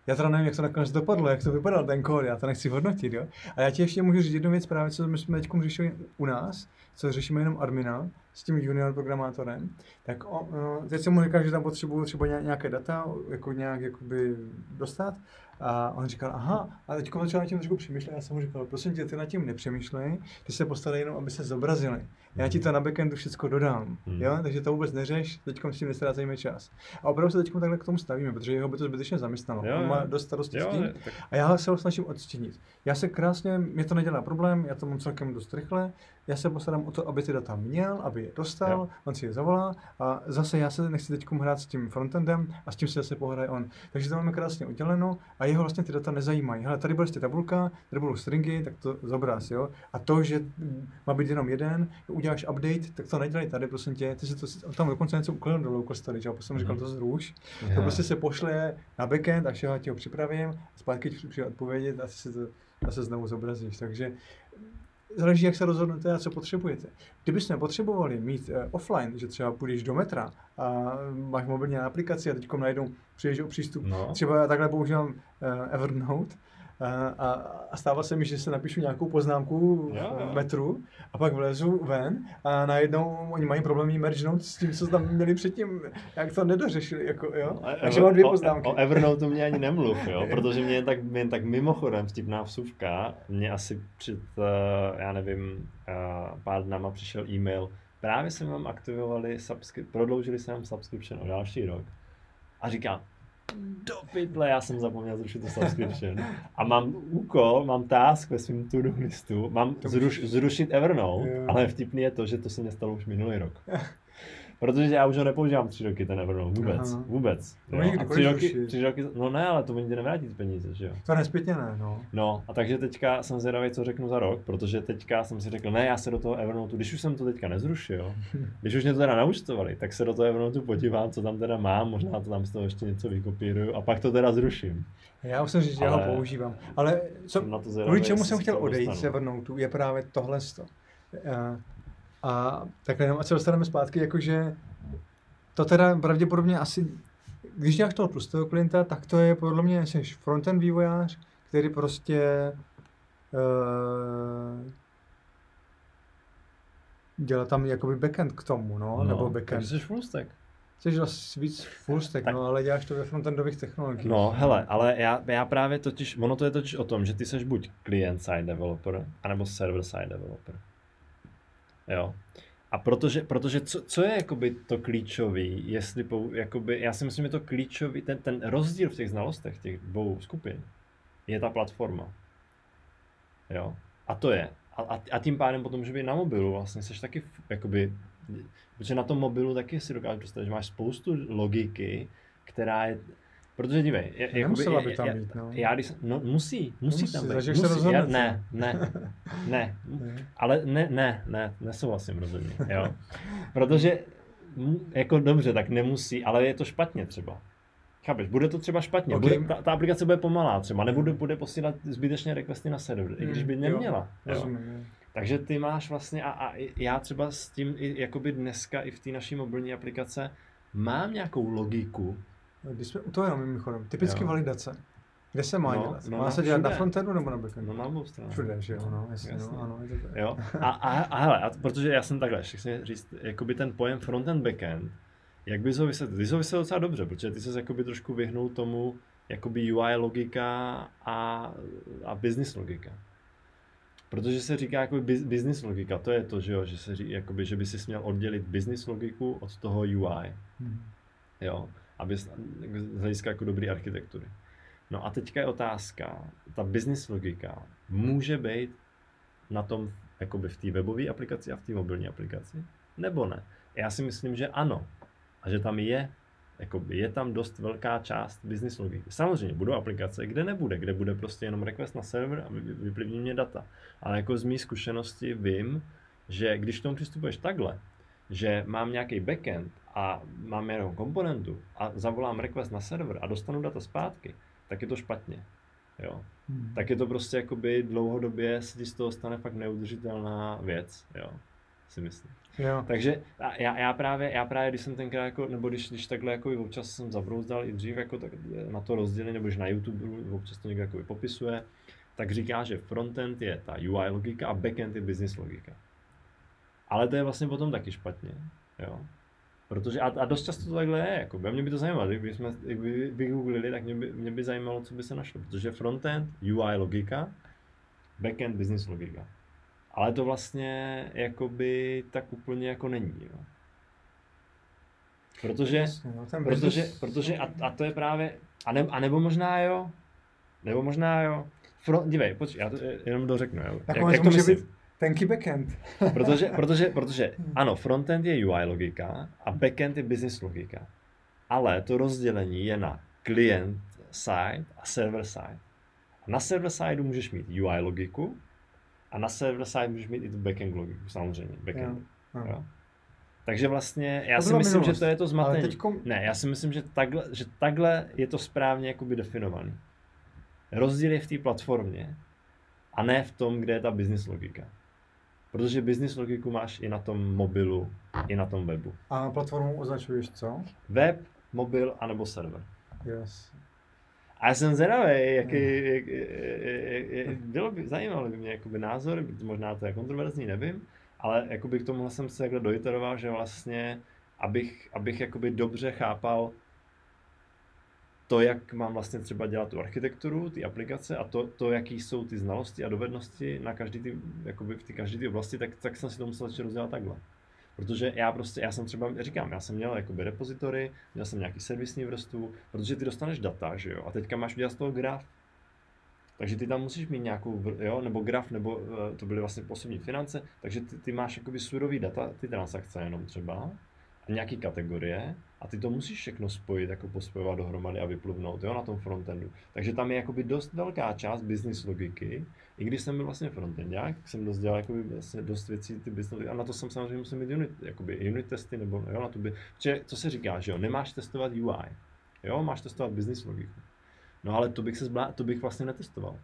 Já teda nevím, jak to nakonec dopadlo, jak to vypadal ten kód, já to nechci hodnotit, jo. A já ti ještě můžu říct jednu věc právě, co my jsme teď řešili u nás, co řešíme jenom admina s tím junior programátorem, tak o, o, teď jsem mu říkal, že tam potřebuju třeba nějaké data, jako nějak jakoby dostat a on říkal, aha, a teď začal na tím trošku přemýšlet, já jsem mu říkal, prosím tě, ty nad tím nepřemýšlej, ty se postarej jenom, aby se zobrazili. Já ti to na backendu všechno dodám, hmm. jo? takže to vůbec neřeš, teď s tím nestrácejme čas. A opravdu se teď takhle k tomu stavíme, protože jeho by to zbytečně zaměstnalo. Jo, on má dost starostí s tím tak... a já se ho snažím odstínit. Já se krásně, mě to nedělá problém, já to mám celkem dost rychle, já se postarám o to, aby ty data měl, aby je dostal, jo. on si je zavolá a zase já se nechci teď hrát s tím frontendem a s tím se zase pohraje on. Takže to máme krásně uděleno a jeho vlastně ty data nezajímají. Hele, tady bude tabulka, tady budou stringy, tak to zobraz, jo. A to, že má být jenom jeden, uděláš update, tak to nedělej tady, prosím tě, ty si to, tam dokonce něco uklidil do local storage, já jsem říkal, mhm. to zruš. Yeah. To prostě se pošle na backend, až já ti ho připravím, zpátky přijde odpovědět a si to zase znovu zobrazíš. Takže záleží, jak se rozhodnete a co potřebujete. Kdybyste potřebovali mít uh, offline, že třeba půjdeš do metra a máš mobilní aplikaci a teď najednou přijdeš o přístup, no. třeba já takhle používám uh, Evernote, a, a stává se mi, že se napíšu nějakou poznámku v metru a pak vlezu ven a najednou oni mají problém mergenout s tím, co tam měli předtím, jak to nedořešili, jako, jo? No, Takže mám dvě poznámky. O, o Evernote mě ani nemluv, jo? protože mě jen tak, jen tak mimochodem vtipná vsuvka, mě asi před, uh, já nevím, uh, pár dnama přišel e-mail, právě jsme vám aktivovali, subscri- prodloužili se nám subscription o další rok. A říkám, do pytle, já jsem zapomněl zrušit to subscription. A mám úkol, mám task ve svém to-do listu, mám zruš, zrušit Evernote, ale vtipný je to, že to se mě stalo už minulý rok. Protože já už ho nepoužívám tři roky, ten Evernote, vůbec, Aha. vůbec. Jo. A tři roky, tři roky, no ne, ale to mi nevrátí ty peníze, že jo. To nespětně ne, no. No, a takže teďka jsem zvědavý, co řeknu za rok, protože teďka jsem si řekl, ne, já se do toho Evernote, když už jsem to teďka nezrušil, když už mě to teda naučtovali, tak se do toho Evernote podívám, co tam teda mám, možná to tam z toho ještě něco vykopíruju a pak to teda zruším. Já musím říct, že já ho používám. Ale co, kvůli čemu jsem chtěl odejít z Evernote, je právě tohle. A takhle jenom, a se dostaneme zpátky, jakože to teda pravděpodobně asi, když děláš toho tlustého klienta, tak to je podle mě, jsi frontend vývojář, který prostě uh, dělá tam jakoby backend k tomu, no, no nebo backend. jsi full stack. Jsi víc full stack, tak. no, ale děláš to ve frontendových technologiích. No, hele, ale já, já právě totiž, ono to je totiž o tom, že ty jsi buď client-side developer, anebo server-side developer. Jo. A protože, protože co, co je jakoby to klíčový, jestli pou, jakoby, já si myslím, že to klíčový, ten, ten rozdíl v těch znalostech těch dvou skupin je ta platforma. Jo. A to je. A, a, a tím pádem potom, že by na mobilu vlastně seš taky, jakoby, protože na tom mobilu taky si dokážeš představit, že máš spoustu logiky, která je Protože dívej, je, Nemusela by tam já, být, no. Já, když, no musí, musí, musí tam být. Musí, se já, ne, ne, ne, ale ne, ne, ne, nesouhlasím rozhodně, jo. Protože, jako dobře, tak nemusí, ale je to špatně třeba. Chápeš, bude to třeba špatně, okay. bude, ta, ta, aplikace bude pomalá třeba, nebude bude posílat zbytečně requesty na server, i když by hmm, neměla. Jo, jo. Rozumím, Takže ty máš vlastně, a, a já třeba s tím, i, jakoby dneska i v té naší mobilní aplikace, mám nějakou logiku. Když jsme u toho jenom mimochodem, typicky jo. validace. Kde se má no, dělat? No, má se dělat na frontendu nebo na backendu? No na obou stranách. Všude, že jo, no, jasně, jasně. No, ano, je to tak. Jo, a, a, a hele, a protože já jsem takhle, chci říct, jakoby ten pojem frontend, backend, jak bys ho vysvětlil? Ty jsi ho vysvětlil docela dobře, protože ty se jakoby trošku vyhnul tomu, jakoby UI logika a, a business logika. Protože se říká jako business logika, to je to, že, jo, že, se říká, jakoby, že by si měl oddělit business logiku od toho UI. Hmm. Jo, aby z hlediska jako dobré architektury. No a teďka je otázka, ta business logika může být na tom, jakoby v té webové aplikaci a v té mobilní aplikaci, nebo ne? Já si myslím, že ano. A že tam je, jakoby, je tam dost velká část business logiky. Samozřejmě budou aplikace, kde nebude, kde bude prostě jenom request na server a vyplivní mě data. Ale jako z mé zkušenosti vím, že když k tomu přistupuješ takhle, že mám nějaký backend a mám jenom komponentu a zavolám request na server a dostanu data zpátky, tak je to špatně. Jo. Hmm. Tak je to prostě jakoby dlouhodobě se ti z toho stane fakt neudržitelná věc, jo, si myslím. Jo. Takže já, já, právě, já právě, když jsem tenkrát, jako, nebo když, když takhle jako občas jsem zabrouzdal i dřív jako tak na to rozdělení, nebo že na YouTube občas to někdo jako popisuje, tak říká, že frontend je ta UI logika a backend je business logika. Ale to je vlastně potom taky špatně. Jo? Protože, a, a dost často to takhle je, jako, mě by to zajímalo, kdyby jsme kdyby vygooglili, tak mě by, mě by zajímalo, co by se našlo, protože frontend, UI logika, backend, business logika. Ale to vlastně jakoby tak úplně jako není, jo. Protože, no, protože, protože a, a, to je právě, a, ne, a nebo možná jo, nebo možná jo, Front, dívej, počkej, já to jenom dořeknu, jo. Tak jak, jak to myslím? Být tenký backend. protože, protože, protože, ano, frontend je UI logika a backend je business logika. Ale to rozdělení je na client side a server side. A na server side můžeš mít UI logiku a na server side můžeš mít i tu backend logiku, samozřejmě. Backend. Jo. Jo. Takže vlastně, já to si myslím, minulost. že to je to zmatení. Teďko... Ne, já si myslím, že takhle, že takhle je to správně jakoby definovaný. Rozdíl je v té platformě a ne v tom, kde je ta business logika. Protože business logiku máš i na tom mobilu, i na tom webu. A na platformu označuješ co? Web, mobil, anebo server. Yes. A já jsem zvědavý, jaký, jak, jak, jak, bylo by, zajímavé by mě jakoby názor, možná to je kontroverzní, nevím, ale jakoby k tomu jsem se takhle dojiteroval, že vlastně, abych, abych jakoby dobře chápal to, jak mám vlastně třeba dělat tu architekturu, ty aplikace a to, to jaký jsou ty znalosti a dovednosti na každý ty, jakoby v ty každé ty oblasti, tak, tak jsem si to musel začít rozdělat takhle. Protože já prostě, já jsem třeba, říkám, já jsem měl jakoby repozitory, měl jsem nějaký servisní vrstvu, protože ty dostaneš data, že jo, a teďka máš udělat z toho graf. Takže ty tam musíš mít nějakou, jo, nebo graf, nebo eh, to byly vlastně osobní finance, takže ty, ty máš jakoby surový data, ty transakce jenom třeba, nějaký kategorie, a ty to musíš všechno spojit, jako pospojovat dohromady a vypluvnout, jo, na tom frontendu. Takže tam je jakoby dost velká část business logiky, i když jsem byl vlastně frontendák, jsem dost dělal jakoby vlastně dost věcí ty business a na to jsem samozřejmě musel mít unit, jakoby unit testy, nebo jo, na to by, protože co se říká, že jo, nemáš testovat UI, jo, máš testovat business logiku. No ale to bych se zblá, to bych vlastně netestoval.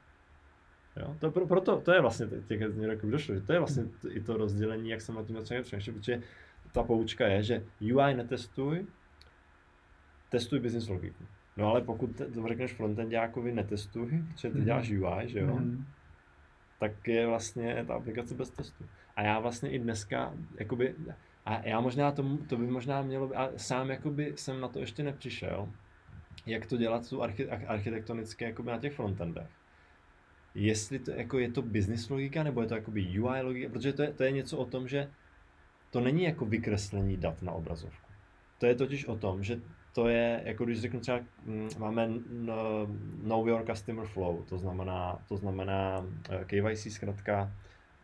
Jo? To, pro, proto, to je vlastně těch roků došlo, že to je vlastně i to rozdělení, jak jsem na tom začal přemýšlet, protože ta poučka je, že UI netestuj, testuj business logiku. No ale pokud to řekneš frontendákovi netestuj, protože ty děláš mhm. UI, že jo, mm-hmm. tak je vlastně ta aplikace bez testu. A já vlastně i dneska, jakoby, a já možná to, to by možná mělo, a sám jakoby jsem na to ještě nepřišel, jak to dělat tu architektonické jakoby na těch frontendech. Jestli to jako je to business logika, nebo je to jakoby UI logika, protože to je, to je něco o tom, že to není jako vykreslení dat na obrazovku. To je totiž o tom, že to je, jako když řeknu třeba, mm, máme Know Your Customer Flow, to znamená, to znamená eh, KYC zkrátka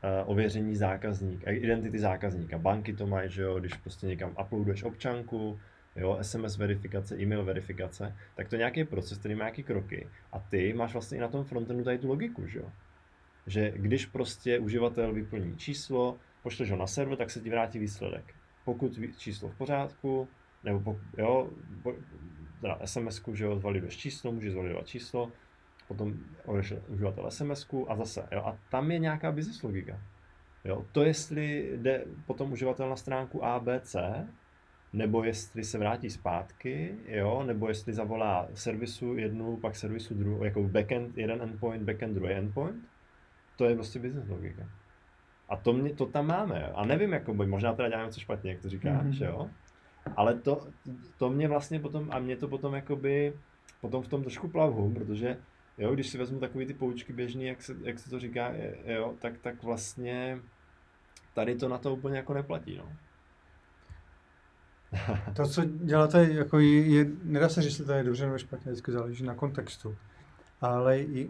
eh, ověření zákazníka, identity zákazníka. Banky to mají, že jo, když prostě někam uploaduješ občanku, jo, SMS verifikace, e-mail verifikace, tak to je nějaký proces, který má nějaké kroky. A ty máš vlastně i na tom frontendu tady tu logiku, že jo? Že když prostě uživatel vyplní číslo, pošleš ho na server, tak se ti vrátí výsledek. Pokud číslo v pořádku, nebo pokud, jo, teda sms že jo, zvaliduješ číslo, můžeš zvalidovat číslo, potom odešel uživatel sms a zase, jo, a tam je nějaká business logika. Jo, to jestli jde potom uživatel na stránku ABC, nebo jestli se vrátí zpátky, jo, nebo jestli zavolá servisu jednu, pak servisu druhou, jako backend, jeden endpoint, backend, druhý endpoint, to je prostě business logika. A to, mě, to tam máme. A nevím, jako, možná teda děláme něco špatně, jak to říkáš, mm-hmm. jo. Ale to, to mě vlastně potom, a mě to potom jakoby, potom v tom trošku plavu, protože jo, když si vezmu takový ty poučky běžný, jak se, jak se to říká, jo, tak, tak vlastně tady to na to úplně jako neplatí, no. to, co děláte, jako je, je, nedá se říct, že to je dobře nebo špatně, vždycky záleží na kontextu. Ale i,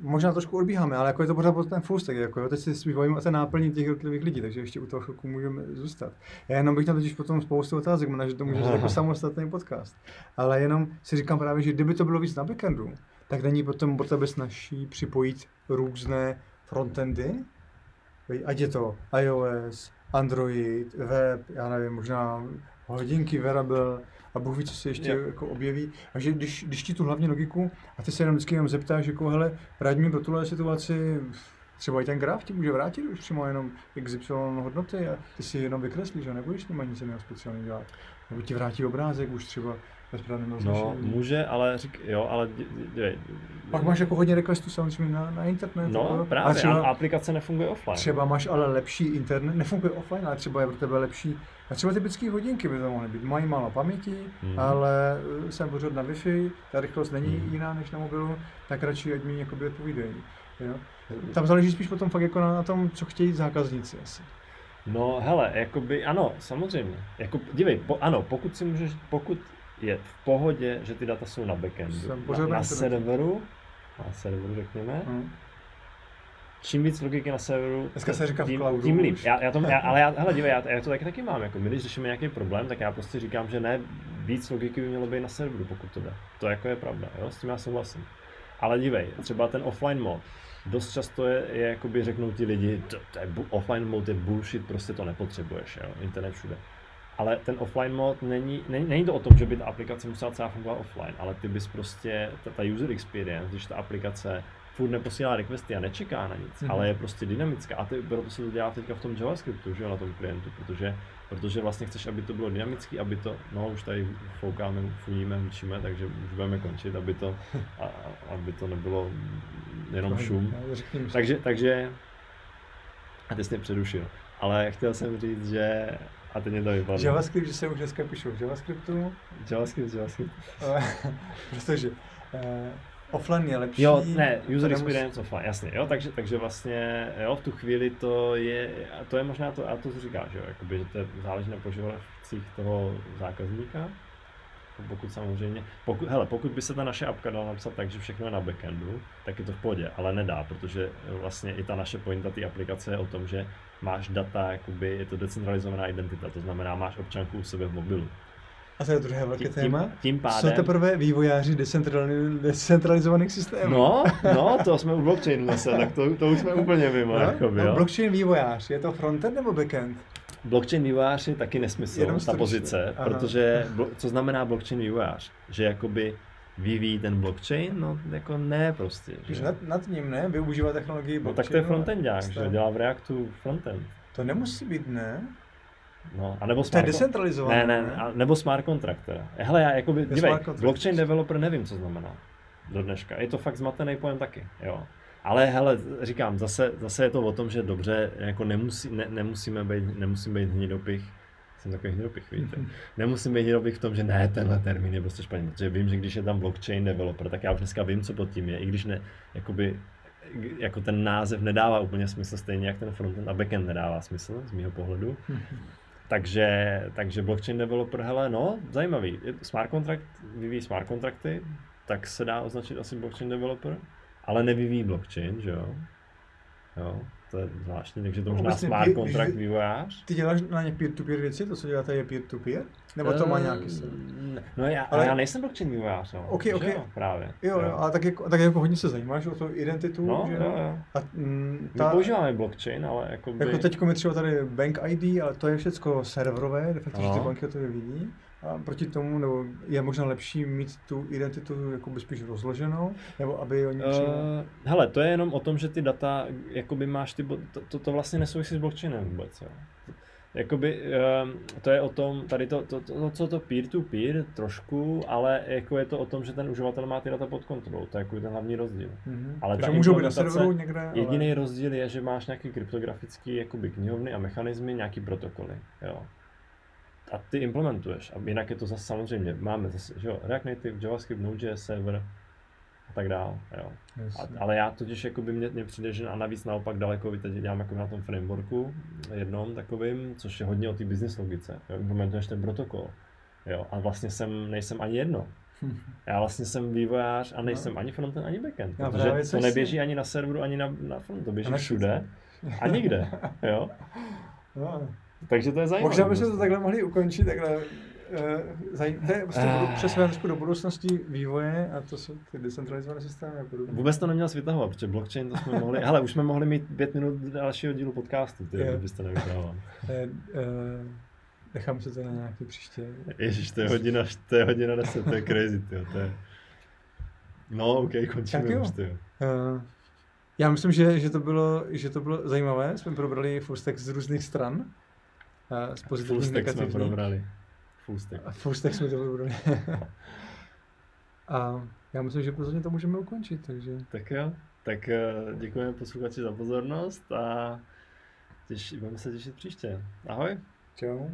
možná trošku odbíháme, ale jako je to pořád ten stack, jako jo, teď si spíš bavíme o té náplní těch jednotlivých lidí, takže ještě u toho chvilku můžeme zůstat. Já jenom bych měl totiž potom spoustu otázek, možná, že to může jako samostatný podcast. Ale jenom si říkám právě, že kdyby to bylo víc na backendu, tak není potom pro tebe snažší připojit různé frontendy, ať je to iOS, Android, web, já nevím, možná hodinky, wearable, a Bůh ví, co se ještě jako objeví. A že když, když ti tu hlavní logiku a ty se jenom vždycky jenom zeptáš, jako hele, radí mi pro tuhle situaci, třeba i ten graf ti může vrátit už přímo jenom XY hodnoty a ty si jenom vykreslíš a nebudeš s nimi nic jiného speciálně dělat. Nebo ti vrátí obrázek už třeba No, může, ale řík, jo, ale dívej. Pak máš jako hodně requestů samozřejmě na, na internet. No, jo? právě, a třeba, a aplikace nefunguje offline. Třeba máš ale lepší internet, nefunguje offline, ale třeba je pro tebe lepší, a třeba typické hodinky by to mohly být. Mají málo paměti, hmm. ale eh, jsem pořád na Wi-Fi, ta rychlost není hmm. jiná než na mobilu, tak radši ať mi jakoby odpovídají. Jo? Tam záleží spíš potom fakt jako na, na tom, co chtějí zákazníci asi. No hele, jakoby ano, samozřejmě. Jako, dívej, po, ano, pokud si můžeš, pokud je v pohodě, že ty data jsou na backendu, na, na serveru, na serveru řekněme, hmm. Čím víc logiky na serveru, Dneska se říká tím, cloudu, tím líp. Já, já to, já, ale já, hele, dívej, já, já, to taky, taky mám. Jako my, když řešíme nějaký problém, tak já prostě říkám, že ne, víc logiky by mělo být na serveru, pokud to jde. To jako je pravda, jo? s tím já souhlasím. Ale dívej, třeba ten offline mod, dost často je, je jakoby řeknou ti lidi, to, to je, offline mode je bullshit, prostě to nepotřebuješ, jo? internet všude ale ten offline mod není, není, není to o tom, že by ta aplikace musela celá fungovat offline, ale ty bys prostě, ta, ta user experience, když ta aplikace furt neposílá requesty a nečeká na nic, mm-hmm. ale je prostě dynamická. A ty, proto se to dělá teďka v tom JavaScriptu, že na tom klientu, protože, protože vlastně chceš, aby to bylo dynamické, aby to, no už tady foukáme, funíme, učíme, takže už budeme končit, aby to, a, aby to nebylo jenom šum. Takže, takže, a ty jsi mě přerušil. Ale chtěl jsem říct, že a teď mě to vypadlo. JavaScript, že se už dneska píšu v JavaScriptu. JavaScript, JavaScript. Protože uh, offline je lepší. Jo, ne, user experience offline, jasně, jo, takže, takže vlastně, jo, v tu chvíli to je, to je možná to, a to co říkáš, jo, jakoby, že to záleží na požadavcích toho zákazníka, pokud samozřejmě, pokud, hele, pokud by se ta naše apka dala napsat tak, že všechno je na backendu, tak je to v pohodě, ale nedá, protože vlastně i ta naše pointa té aplikace je o tom, že máš data, jakoby je to decentralizovaná identita, to znamená, máš občanku u sebe v mobilu. A to je druhé velké tím, téma. Tím, pádem... Jsou teprve vývojáři decentralizovaných systémů. No, no, to jsme u blockchainu zase, tak to, to už jsme úplně mimo. No? Jakoby, no, blockchain vývojář, je to frontend nebo backend? Blockchain vývojář je taky nesmysl, Jenom ta pozice, Aha. protože, co znamená blockchain vývojář? Že jakoby vyvíjí ten blockchain? No jako ne prostě. Že? Nad, nad ním ne, využívá technologii blockchainu. No tak to je frontendák, že dělá v Reactu frontend. To nemusí být, ne? No, a nebo smart to je decentralizované. Ne, ne, a nebo smart contract teda. Hele, já jakoby, dívej, blockchain developer nevím, co znamená do dneška. Je to fakt zmatený pojem taky, jo. Ale hele, říkám, zase, zase je to o tom, že dobře, jako nemusí, ne, nemusíme být, nemusím být hnidopich, jsem takový hnidopich, víte. Nemusím být hnidopich v tom, že ne, tenhle termín je prostě špatný, protože vím, že když je tam blockchain developer, tak já už dneska vím, co pod tím je, i když ne, jakoby, jako ten název nedává úplně smysl, stejně jak ten frontend a backend nedává smysl, z mého pohledu. Takže, takže blockchain developer, hele, no, zajímavý. Smart contract vyvíjí smart kontrakty, tak se dá označit asi blockchain developer, ale nevyvíjí blockchain, že jo? jo. To je zvláštní, takže to možná vlastně, smart contract vývojář. Ty děláš na ně peer-to-peer věci, to, co děláte, je peer-to-peer? Nebo to má nějaký se? No já, ale já nejsem blockchain vývojář, no. Okay, okay. Jo, právě. Jo, jo, ale tak jako, tak jako hodně se zajímáš o to identitu, no, že jo? jo. A, mm, ta, My používáme blockchain, ale jako by... Jako teďko mi třeba tady Bank ID, ale to je všechno serverové, de facto, no. že ty banky to vidí. A proti tomu, nebo je možná lepší mít tu identitu jakoby spíš rozloženou, nebo aby oni uh, Hele, to je jenom o tom, že ty data, jakoby máš ty, to, to, to vlastně nesouvisí s blockchainem vůbec, jo. Jakoby, uh, to je o tom, tady to, to, to, to, co to peer-to-peer trošku, ale jako je to o tom, že ten uživatel má ty data pod kontrolou, to je jako ten hlavní rozdíl. Mm-hmm. Ale ta můžou být na serveru někde, Jediný ale... rozdíl je, že máš nějaký kryptografický jakoby knihovny a mechanismy, nějaký protokoly, jo a ty implementuješ. A jinak je to zase samozřejmě, máme zase, že jo, React Native, JavaScript, Node.js server a tak dál, jo. A, ale já totiž jako by mě, mě přijde, že a navíc naopak daleko, teď dělám jako na tom frameworku jednom takovým, což je hodně o té business logice, jo, implementuješ ten protokol, jo, a vlastně jsem, nejsem ani jedno. Já vlastně jsem vývojář a nejsem no. ani frontend, ani backend, protože to neběží si... ani na serveru, ani na, na front, to běží všude a nikde, jo. No. Takže to je zajímavé. Možná bychom to takhle mohli ukončit, takhle zajím, to je prostě uh, přesvědčení do budoucnosti vývoje a to jsou ty decentralizované systémy a podobně. Vůbec to neměl vytahovat, protože blockchain to jsme mohli, hele, už jsme mohli mít pět minut dalšího dílu podcastu, ty, yeah. byste nevytahoval. uh, nechám se to na nějaký příště. Ježíš, to je hodina, to je hodina deset, to je crazy, tyjo, to je... No, ok, končíme už, tyjo. Uh, já myslím, že, že, to bylo, že to bylo zajímavé, jsme probrali full stack z různých stran z pozitivních Full stack jsme probrali. Full stack. A full stack jsme to probrali. a já myslím, že pozorně to můžeme ukončit, takže... Tak jo, tak eh, děkujeme posluchači za pozornost a těší, budeme se těšit příště. Ahoj. Čau.